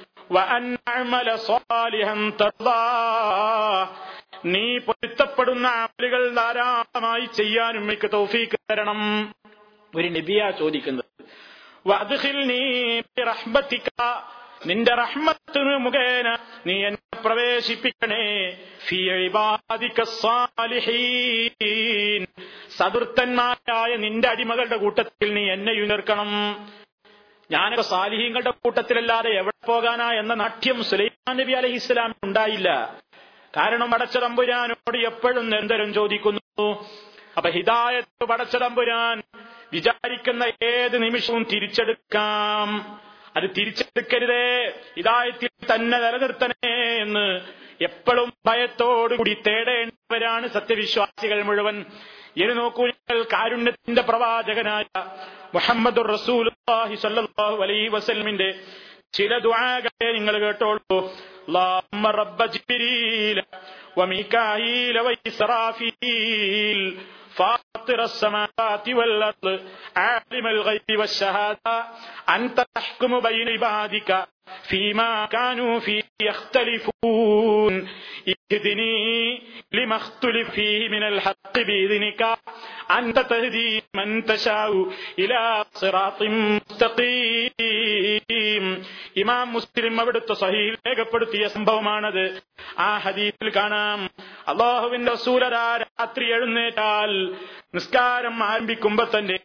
നീ പൊരുത്തപ്പെടുന്ന അമലുകൾ ധാരാളമായി ചെയ്യാനും എനിക്ക് തൗഫീക്ക് തരണം. ഒരു നബിയാ ചോദിക്കുന്നത്. നിന്റെ റഹ്മത്തിന് മുഖേന നീ എന്നെ പ്രവേശിപ്പിക്കണേ. സദൃത്തന്മാരായ നിന്റെ അടിമകളുടെ കൂട്ടത്തിൽ നീ എന്നെ ഉയർക്കണം. ഞാനൊക്കെ സാലിഹീങ്ങളുടെ കൂട്ടത്തിലല്ലാതെ എവിടെ പോകാനാ എന്ന നാട്യം സുലൈമാൻ നബി അലഹി ഇസ്ലാം ഉണ്ടായില്ല. കാരണം പടച്ചതമ്പുരാനോട് എപ്പോഴും നിരന്തരം ചോദിക്കുന്നു. അപ്പൊ ഹിദായത്ത് പടച്ച തമ്പുരാൻ വിചാരിക്കുന്ന ഏത് നിമിഷവും തിരിച്ചെടുക്കാം. അത് തിരിച്ചെടുക്കരുതേ ഹിദായത്തിൽ തന്നെ നിലനിർത്തണേ എന്ന് എപ്പോഴും ഭയത്തോടുകൂടി തേടേണ്ടവരാണ് സത്യവിശ്വാസികൾ മുഴുവൻ ഇനി നോക്കൂ ഞങ്ങൾ കാരുണ്യത്തിന്റെ പ്രവാചകനായ മുഹമ്മദ് റസൂലുള്ളാഹി സ്വല്ലല്ലാഹു അലൈഹി വസല്ലമിന്റെ ചില ദുആകളെ നിങ്ങൾ കേട്ടോളൂ اللهم رب جبريل وميكائيل وإسرافيل فاطر السماوات والأرض عالم الغيب والشهادة أنت تحكم بين عبادك. فيما كانوا فيه يختلفون اهدني لما اختلف فيه من الحق بإذنك أنت تهدي من تشاء إلى صراط مستقيم ഇമാം മുസ്ലിം അവിടുത്തെ സഹീൽ രേഖപ്പെടുത്തിയ സംഭവമാണത് ആ ഹദീസിൽ കാണാം അള്ളാഹുവിന്റെ റസൂലരാ രാത്രി എഴുന്നേറ്റാൽ നിസ്കാരം ആരംഭിക്കുമ്പോ തന്നെ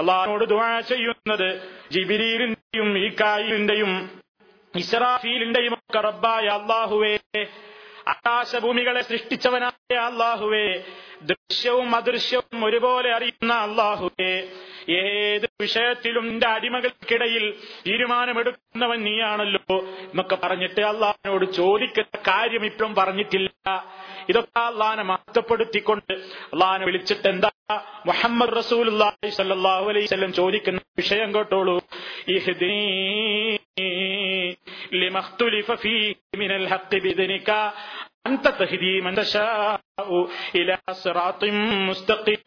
അള്ളാഹിനോട് ദുആ ചെയ്യുന്നത് ജിബിരിലിന്റെയും ഈ കായിലിന്റെയും ഇസ്രാഫീലിന്റെയും ഒക്കെ റബ്ബായ അള്ളാഹുവേ ആകാശഭൂമികളെ സൃഷ്ടിച്ചവനായ അള്ളാഹുവേ ദൃശ്യവും അദൃശ്യവും ഒരുപോലെ അറിയുന്ന അള്ളാഹുവേ ഏത് വിഷയത്തിലും നിന്റെ അടിമകൾക്കിടയിൽ തീരുമാനമെടുക്കുന്നവൻ നീയാണല്ലോ. എന്നൊക്കെ പറഞ്ഞിട്ട് അള്ളാഹിനോട് ചോദിക്കുന്ന കാര്യം ഇപ്പം പറഞ്ഞിട്ടില്ല. ഇതൊക്കെ അള്ളഹാനെ മഹത്വപ്പെടുത്തിക്കൊണ്ട് അള്ളഹാനെ വിളിച്ചിട്ട് എന്താ? മുഹമ്മദ് റസൂൽ അലൈഹി സ്വലം ചോദിക്കുന്ന വിഷയം കേട്ടോളൂ. ഇഹ്ദിനീ لما اختلف فيه من الحق بإذنك أنت تهدي من تشاء إلى صراط مستقيم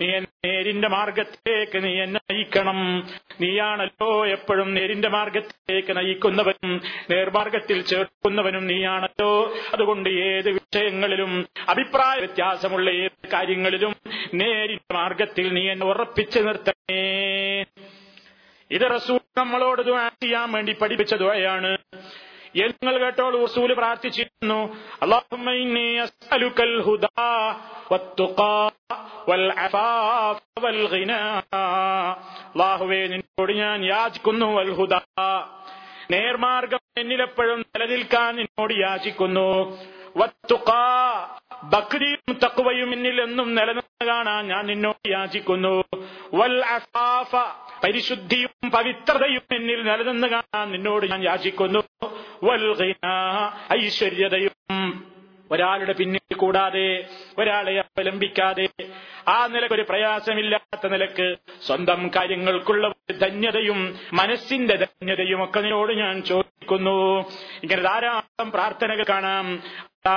നീ എന്നെ നേരിന്റെ മാർഗത്തേക്ക് നീ എന്നെ നയിക്കണം നീയാണല്ലോ എപ്പോഴും നേരിന്റെ മാർഗത്തേക്ക് നയിക്കുന്നവനും നേർമാർഗത്തിൽ ചേർക്കുന്നവനും നീയാണല്ലോ അതുകൊണ്ട് ഏത് വിഷയങ്ങളിലും അഭിപ്രായ വ്യത്യാസമുള്ള ഏത് കാര്യങ്ങളിലും നേരിന്റെ മാർഗത്തിൽ നീ എന്നെ ഉറപ്പിച്ചു നിർത്തണേ ഇത് റസൂൽ നമ്മളോട് ദുആ ചെയ്യാൻ വേണ്ടി പഠിപ്പിച്ച ദുആയാണ്. നിങ്ങൾ കേട്ടോളൂ റസൂൽ പ്രാർത്ഥിച്ചിരുന്നു. അല്ലാഹുമ്മ ഇന്നി അസ്അലുക്കൽ ഹുദാ വൽ വൽ ഗിനാ. അല്ലാഹുവേ നിന്നോട് ഞാൻ യാചിക്കുന്നു വൽ ഹുദാ. നേർമാർഗം എന്നിലെപ്പോഴും നിലനിൽക്കാൻ നിന്നോട് യാചിക്കുന്നു. വത്തുഖാ തക്കുവയും എന്നിൽ എന്നും നിലനിന്ന് കാണാൻ ഞാൻ നിന്നോട് യാചിക്കുന്നു. വൽ അഫാഫ പരിശുദ്ധിയും പവിത്രതയും എന്നിൽ നിലനിന്ന് കാണാൻ നിന്നോട് ഞാൻ യാചിക്കുന്നു. വൽ ഗിനാ ഐശ്വര്യതയും ഒരാളുടെ പിന്നിൽ കൂടാതെ ഒരാളെ അവലംബിക്കാതെ ആ നിലയ്ക്ക് ഒരു പ്രയാസമില്ലാത്ത നിലയ്ക്ക് സ്വന്തം കാര്യങ്ങൾക്കുള്ള ഒരു ധന്യതയും മനസ്സിന്റെ ധന്യതയും ഒക്കെ നിന്നോട് ഞാൻ ചോദിക്കുന്നു. ഇങ്ങനെ ധാരാളം പ്രാർത്ഥനകൾ കാണാം.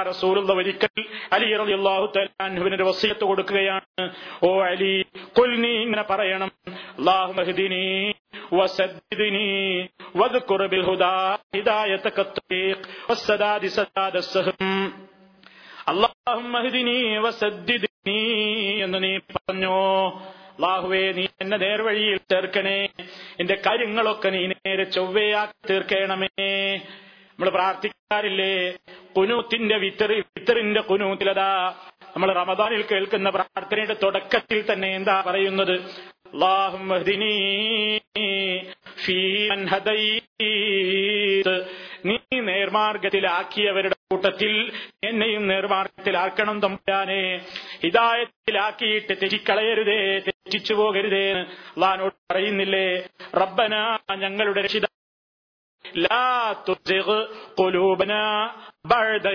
റസൂലുള്ള ഒരിക്കൽ അലി റളിയല്ലാഹു തആലാഹുവിന് വസിയത്ത് കൊടുക്കുകയാണ്. ഓ അലി ഖുൽ നീ ഇങ്ങനെ പറയണം. അല്ലാഹു ഹ്ദിനി വസദ്ദിദ്നി വദ്കുർ ബിൽ ഹുദാ ഹിദായതക തരീഖ് വസ്സദാദി സദാദ സഹം. അള്ളാഹു എന്ന് നീ പറഞ്ഞോ. അള്ളാഹുവേ നീ എന്നെ നേർവഴിയിൽ ചേർക്കണേ. എന്റെ കാര്യങ്ങളൊക്കെ നീ നേരെ ചൊവ്വയാക്കി തീർക്കണമേ. നമ്മൾ പ്രാർത്ഥിക്കാറില്ലേ? കുനൂത്തിന്റെ വിത്തറി വിത്തറിന്റെ കുനൂത്തിലതാ. നമ്മൾ റമദാനിൽ കേൾക്കുന്ന പ്രാർത്ഥനയുടെ തുടക്കത്തിൽ തന്നെ എന്താ പറയുന്നത്? നീ നേർമാർഗത്തിലാക്കിയവരുടെ കൂട്ടത്തിൽ എന്നെയും നേർമാർഗത്തിലാക്കണം തമ്പുരാനെ. ഹിതായത്തിലാക്കിയിട്ട് തെറ്റിക്കളയരുതേ തെറ്റിച്ചു പോകരുതേ അള്ളഹാനോട് പറയുന്നില്ലേ? റബ്ബന ഞങ്ങളുടെ രക്ഷിത. ലാ ബഅദ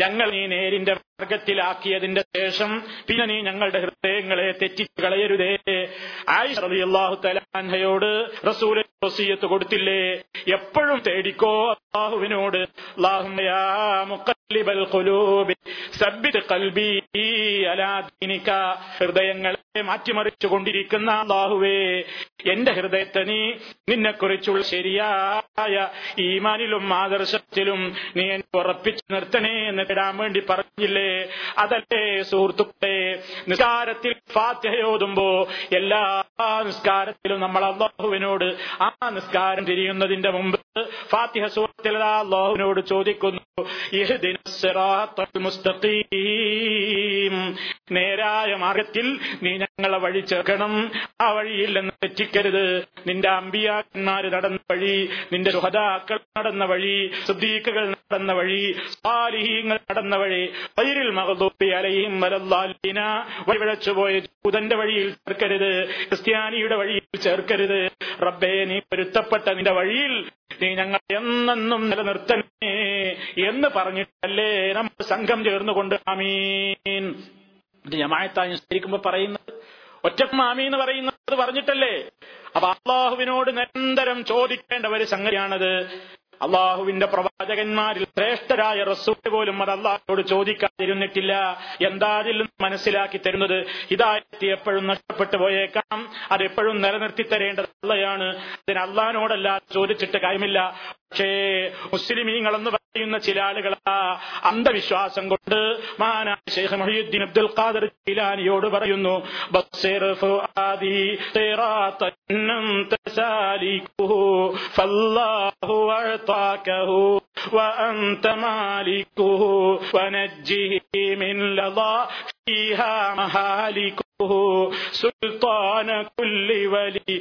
ഞങ്ങൾ നീ നേരിന്റെ മാർഗത്തിലാക്കിയതിന്റെ ശേഷം പിന്നെ നീ ഞങ്ങളുടെ ഹൃദയങ്ങളെ തെറ്റിച്ചു കളയരുതേ. ആയിഷ റളിയല്ലാഹു തആലയോട് റസൂൽ വസീയത്ത് കൊടുത്തില്ലേ? എപ്പോഴും തേടിക്കോ അള്ളാഹുവിനോട്. അല്ലാഹുമ്മ യാ ഹൃദയങ്ങളെ മാറ്റിമറിച്ചു കൊണ്ടിരിക്കുന്ന അള്ളാഹുവേ എന്റെ ഹൃദയത്തെ നീ നിന്നെക്കുറിച്ചുള്ള ശരിയായ ഈമാനിലും ആദർശത്തിലും നീ എന്നെ ഉറപ്പിച്ചു നിർത്തണേ എന്ന് ഇടാൻ വേണ്ടി പറഞ്ഞില്ലേ? അതല്ലേ സുഹൃത്തുക്കളെ നിസ്കാരത്തിൽ ഫാത്യഹയോതുമ്പോ എല്ലാ നിസ്കാരത്തിലും നമ്മൾ അള്ളാഹുവിനോട് ആ നിസ്കാരം തിരിയുന്നതിന്റെ മുമ്പ് ഫാത്തിഹ സുഹൃത്തിൽ അള്ളാഹുവിനോട് ചോദിക്കുന്നു ഇഹ്ദിന സിറാത്തൽ മുസ്തഖീം നേരായ മാർഗത്തിൽ നീ ഞങ്ങളെ വഴി ചേർക്കണം. ആ വഴിയിൽ നിന്ന് തെറ്റിക്കരുത്. നിന്റെ അമ്പിയാക്കന്മാര് നടന്ന വഴി നിന്റെ സുഹതാക്കൾ നടന്ന വഴി സുദ്ദീഖകൾ നടന്ന വഴി സ്വാലിഹീങ്ങൾ നടന്ന വഴി പൈരിൽ മഹദൂബി അലയും വലല്ലാലിന വഴിവിഴച്ചുപോയ ജൂതന്റെ വഴിയിൽ ചേർക്കരുത്. ക്രിസ്ത്യാനിയുടെ വഴിയിൽ ചേർക്കരുത്. റബ്ബേ നീ പൊരുത്തപ്പെട്ട നിന്റെ വഴിയിൽ നീ ഞങ്ങൾ എന്നെന്നും നിലനിർത്തണേ എന്ന് പറഞ്ഞിട്ടല്ലേ നമ്മൾ സംഘം ചേർന്നുകൊണ്ട്. ആമീൻ. ഇത് ജമായത്തായി നിസ്കരിക്കുമ്പോ പറയുന്നത്. ഒറ്റക്കും ആമീൻ എന്ന് പറയുന്നത് പറഞ്ഞിട്ടല്ലേ? അപ്പൊ അള്ളാഹുവിനോട് നിരന്തരം ചോദിക്കേണ്ട ഒരു സംഗതിയാണത്. അള്ളാഹുവിന്റെ പ്രവാചകന്മാരിൽ ശ്രേഷ്ഠരായ റസൂൽ പോലും അത് അള്ളാഹുവോട് ചോദിക്കാതിരുന്നിട്ടില്ല. എന്താ അതിൽ നിന്ന് മനസ്സിലാക്കി തരുന്നത്? ഇതായിട്ട് എപ്പോഴും നഷ്ടപ്പെട്ടു പോയേക്കാം. അത് എപ്പോഴും നിലനിർത്തി തരേണ്ടത് അള്ളയാണ്. അതിന് അള്ളഹാനോടല്ല ചോദിച്ചിട്ട് കാര്യമില്ല. പക്ഷേ മുസ്ലിമീങ്ങളെന്ന് പറയുന്ന ചില ആളുകളാ അന്ധവിശ്വാസം കൊണ്ട് മഹാനായ ഷെയ്ഖ് മൊഹീദ്ദീൻ അബ്ദുൽ ഖാദർ ജീലാനിയോട് പറയുന്നു ബസ്സിർ ഫുആദി സിറാത്തൻ തസാലികുഹു ഫല്ലാഹു അഅതാകഹു وأنت مالكه ونجه من لظى فيها مهالكه سلطان كل ولي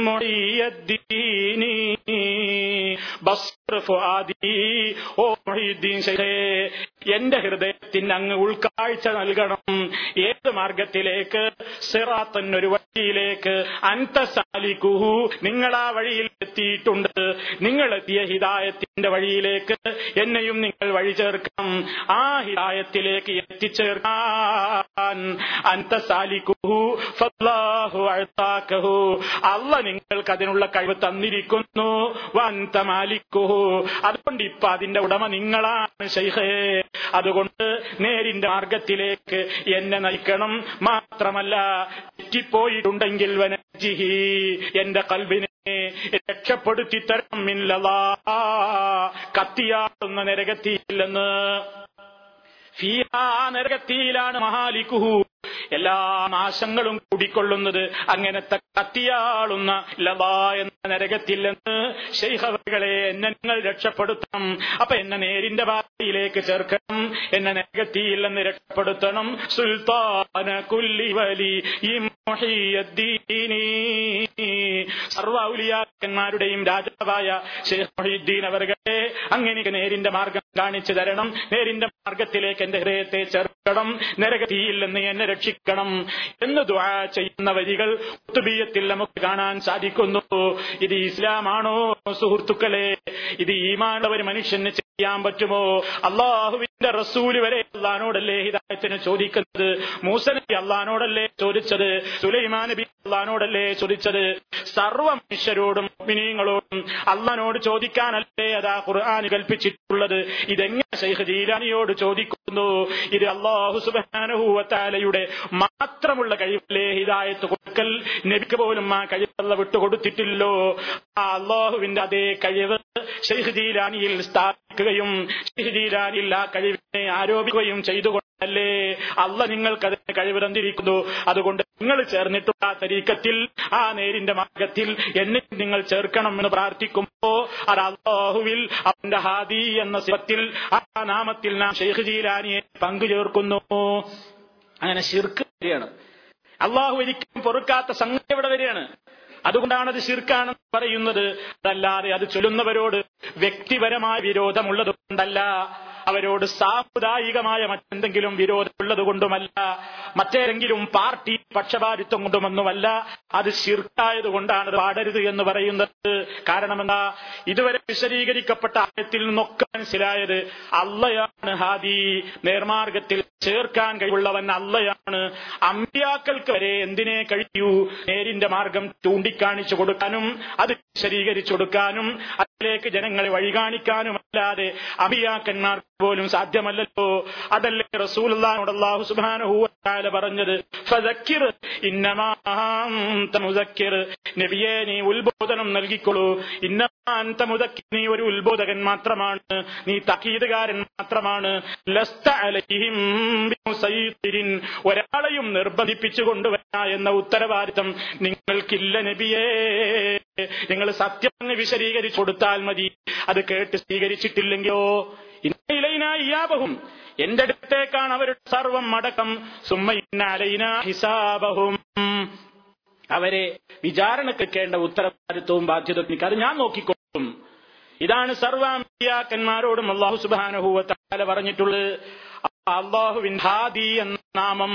معي الدين ബസ്ർ ഫുആദി ഓ മൊഹീദ്ദീൻ ശൈഖേ എന്റെ ഹൃദയത്തിന് അങ്ങ് ഉൾക്കാഴ്ച നൽകണം ഏത് മാർഗത്തിലേക്ക് സിറാത്തൻ ഒരു വഴിയിലേക്ക് അന്തസാലിക്കുഹു നിങ്ങൾ ആ വഴിയിൽ എത്തിയിട്ടുണ്ട് നിങ്ങൾ എത്തിയ ഹിദായത്തിന്റെ വഴിയിലേക്ക് എന്നെയും നിങ്ങൾ വഴി ചേർക്കണം. ആ ഹിതായത്തിലേക്ക് എത്തിച്ചേർക്കാൻ ഫല്ലാഹു അല്ല നിങ്ങൾക്ക് അതിനുള്ള കഴിവ് തന്നിരിക്കുന്നു. വന്ത അതുകൊണ്ട് ഇപ്പൊ അതിന്റെ ഉടമ നിങ്ങളാണ് ശൈഖേ. അതുകൊണ്ട് നേരിന്റെ മാർഗത്തിലേക്ക് എന്നെ നയിക്കണം. മാത്രമല്ല തെറ്റിപ്പോയിട്ടുണ്ടെങ്കിൽ വനജിഹി എന്റെ കൽബിനെ രക്ഷപ്പെടുത്തി തരണം മില്ലതാ കത്തിയാടുന്ന നരകത്തിയില്ലെന്ന്. ഫിയാ നരകത്തിയിലാണ് മഹാലിക്കുഹു. എല്ലാ നാശങ്ങളും കൂടിക്കൊള്ളുന്നത് അങ്ങനത്തെ കത്തിയാളുന്ന ലതാ എന്ന നരകത്തിൽ ശൈഹവകളെ എന്നെ നിങ്ങൾ രക്ഷപ്പെടുത്തണം. അപ്പൊ എന്നെ നേരിന്റെ ഭാഗയിലേക്ക് ചേർക്കണം. എന്നെ നരകത്തിയിൽ നിന്ന് രക്ഷപ്പെടുത്തണം. സുൽത്താന കുല്ലി വലി രാജാവായ ഷെയ്ഖ് മൊഹീദ്ദീൻ അവർകളെ അങ്ങനെ നേരിന്റെ മാർഗം കാണിച്ചു തരണം. നേരിന്റെ മാർഗത്തിലേക്ക് എന്റെ ഹൃദയത്തെ ചേർക്കണം. നരകത്തിയിൽ നിന്ന് എന്നെ രക്ഷിക്കണം. എന്ന് ദ്വാ ചെയ്യുന്ന വരികൾ കുത്തുബീയത്തിൽ നമുക്ക് കാണാൻ സാധിക്കുന്നു. ഇത് ഇസ്ലാമാണോ സുഹൃത്തുക്കളെ? ഇത് ഈമാനുള്ള ഒരു മനുഷ്യന് ചെയ്യാൻ പറ്റുമോ? അള്ളാഹുവിന്റെ റസൂൽ വരെ അള്ളഹാനോടല്ലേ ഹിതായത്തിന് ചോദിക്കുന്നത്? മൂസനബി അള്ളഹാനോടല്ലേ ചോദിച്ചത്? സുലൈമാൻ നബി അള്ളഹാനോടല്ലേ ചോദിച്ചത്? സർവ മനുഷ്യരോടും മിനിയങ്ങളോടും അള്ളഹാനോട് ചോദിക്കാനല്ലേ അതാ ഖുർആൻ കൽപ്പിച്ചിട്ടുള്ളത്? ഇതെങ്ങനെ ശൈഖ് ജീലാനിയോട് ചോദിക്കുന്നു? ഇത് അള്ളാഹു സുബാനുഭൂവത്താലയുടെ മാത്രമുള്ള കഴിവല്ലേ ഹിതായത്ത് കൊടുക്കൽ നബിക്ക് പോലും ആ കഴിവുള്ള വിട്ടുകൊടുത്തിട്ടില്ലോ. ആ അള്ളാഹുവിന്റെ അതേ കഴിവ് ഷെയ്ഖ് ജീലാനിയിൽ സ്ഥാപിക്കുകയും ഷെയ്ഖ് ജീലാനിയിൽ ആ കഴിവിനെ ആരോപിക്കുകയും ചെയ്തുകൊണ്ട് അല്ലേ അല്ല നിങ്ങൾക്ക് അതിന് കഴിവ് തന്നിരിക്കുന്നു. അതുകൊണ്ട് നിങ്ങൾ ചേർന്നിട്ടുള്ള തരീക്കത്തിൽ ആ നേരിന്റെ മാർഗത്തിൽ എന്നെ നിങ്ങൾ ചേർക്കണം എന്ന് പ്രാർത്ഥിക്കുമ്പോ അത് അള്ളാഹുവിൽ അവന്റെ ഹാദി എന്ന സ്വത്തിൽ ആ നാമത്തിൽ നാം ഷെയ്ഖ് ജീലാനിയെ പങ്കുചേർക്കുന്നു. അങ്ങനെ ശിർക്ക് വരികയാണ്. അള്ളാഹു ഒരിക്കലും പൊറുക്കാത്ത സംഗതി ഇവിടെ വരികയാണ്. അതുകൊണ്ടാണ് അത് ശിർക്കാണെന്ന് പറയുന്നത്. അതല്ലാതെ അത് ചൊല്ലുന്നവരോട് വ്യക്തിപരമായ വിരോധമുള്ളത് കൊണ്ടല്ല അവരോട് സാമുദായികമായ മറ്റെന്തെങ്കിലും വിരോധമുള്ളത് കൊണ്ടുമല്ല മറ്റേതെങ്കിലും പാർട്ടി പക്ഷപാതിത്വം കൊണ്ടുമൊന്നുമല്ല അത് ശിർക്കായത് കൊണ്ടാണ് പാടരുത് എന്ന് പറയുന്നത്. കാരണം ഇതുവരെ വിശദീകരിക്കപ്പെട്ട ആയത്തിൽ നിന്നൊക്കെ മനസ്സിലായത് അള്ളയാണ് ഹാദി. നേർമാർഗത്തിൽ ചേർക്കാൻ കഴിവുള്ളവൻ അള്ളയാണ്. അമ്പ്യാക്കൾക്ക് വരെ എന്തിനെ കഴിയൂ? നേരിന്റെ മാർഗം ചൂണ്ടിക്കാണിച്ചു കൊടുക്കാനും അത് വിശദീകരിച്ചു കൊടുക്കാനും അതിലേക്ക് ജനങ്ങളെ വഴി കാണിക്കാനുമല്ലാതെ അമ്പിയാക്കന്മാർക്ക് പോലും സാധ്യമല്ലല്ലോ. അതല്ലേ റസൂലുള്ളാഹിനോട് അല്ലാഹു സുബ്ഹാനഹു വ തആല പറഞ്ഞത്. ഫദക്കിർ ഇന്നമാ അൻത മുദക്കിർ നബിയേ നീ ഉത്ബോധനം നൽകിക്കൊള്ളൂ. ഇന്നമാ അൻത മുദക്കിർ നീ ഒരു ഉത്ബോധകൻ മാത്രമാണ്. നീ തഖീദുകാരൻ മാത്രമാണ്. ഒരാളെയും നിർബന്ധിപ്പിച്ചു കൊണ്ടുവരാ എന്ന ഉത്തരവാദിത്തം നിങ്ങൾക്കില്ല നബിയേ. നിങ്ങൾ സത്യം വിശദീകരിച്ചു കൊടുത്താൽ മതി. അത് കേട്ട് സ്വീകരിച്ചിട്ടില്ലെങ്കിലോ? ഇന്നയിലൈനായിയാബഹും എന്റെ അടുത്തേക്കാണ് അവരുടെ സർവം മടക്കം. സുമ്മ ഹിസാബഹും. അവരെ വിചാരണക്കേണ്ട ഉത്തരവാദിത്വവും ബാധ്യതയും അത് ഞാൻ നോക്കിക്കൊള്ളും ഇതാണ് സർവാമ്പിയാക്കന്മാരോടും അള്ളാഹു സുബാനുഹൂവത്താല പറഞ്ഞിട്ടുള്ളത്. അള്ളാഹുവിൻ ഹാദി എന്ന നാമം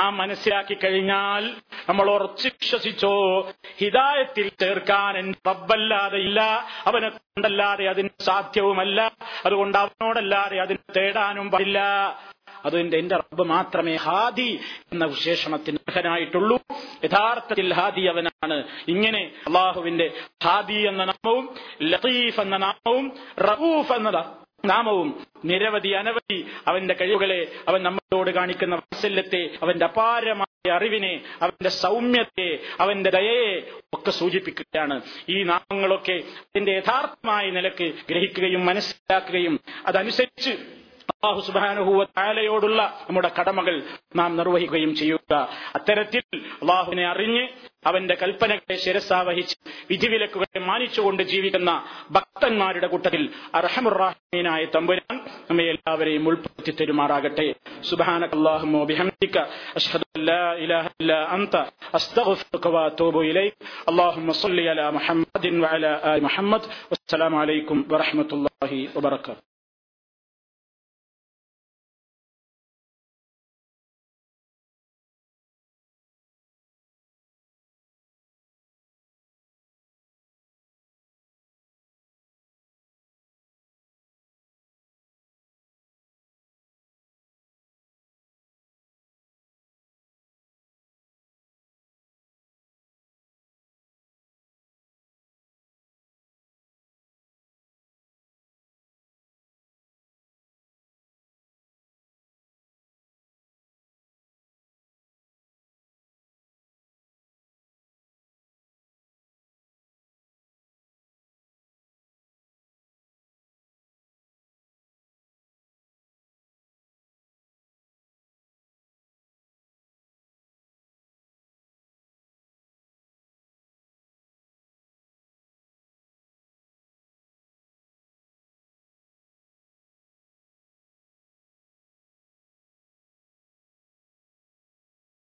നാം മനസ്സിലാക്കി കഴിഞ്ഞാൽ നമ്മൾ ഉറച്ചു വിശ്വസിച്ചോ ഹിതായത്തിൽ ചേർക്കാൻ എന്റെ റബ്ബല്ലാതെ ഇല്ല അവനെ കൊണ്ടല്ലാതെ അതിന് സാധ്യവുമല്ല അതുകൊണ്ട് അവനോടല്ലാതെ അതിന് തേടാനും പാടില്ല. അതുകൊണ്ട് എന്റെ റബ്ബ് മാത്രമേ ഹാദി എന്ന വിശേഷണത്തിന് അർഹനായിട്ടുള്ളൂ. യഥാർത്ഥത്തിൽ ഹാദി അവനാണ്. ഇങ്ങനെ അള്ളാഹുവിന്റെ ഹാദി എന്ന നാമവും ലതീഫ് എന്ന നാമവും റഊഫ് എന്ന നാമവും നിരവധി അനവധി അവന്റെ കഴിവുകളെ അവൻ നമ്മളോട് കാണിക്കുന്ന വാത്സല്യത്തെ അവന്റെ അപാരമായ അറിവിനെ അവന്റെ സൗമ്യത്തെ അവന്റെ ദയയെ ഒക്കെ സൂചിപ്പിക്കുകയാണ്. ഈ നാമങ്ങളൊക്കെ അതിന്റെ യഥാർത്ഥമായ നിലയ്ക്ക് ഗ്രഹിക്കുകയും മനസ്സിലാക്കുകയും അതനുസരിച്ച് അള്ളാഹു സുബാനുഹൂവ താലയോടുള്ള നമ്മുടെ കടമകൾ നാം നിർവഹിക്കുകയും ചെയ്യുക അത്തരത്തിൽ അള്ളാഹുവിനെ അറിഞ്ഞ് അവന്റെ കൽപ്പനകളെ ശിരസാവഹിച്ച് വിധിവിലക്കുകളെ മാനിച്ചുകൊണ്ട് ജീവിക്കുന്ന ഭക്തന്മാരുടെ കൂട്ടത്തിൽ അർഹമുറാഹിമീനായ തമ്പുരാൻ നമ്മെ എല്ലാവരെയും ഉൾപ്പെടുത്തി തരുമാറാകട്ടെ സുബാനകല്ലാഹുമോ ബിഹംദിക അഷ്ഹദു അല്ലാ ഇലാഹ ഇല്ലാ അൻത അസ്തഗ്ഫിറുക വഅതൂബു ഇലൈക് اللهم صل على محمد وعلى آل محمد والسلام عليكم ورحمة الله وبركاته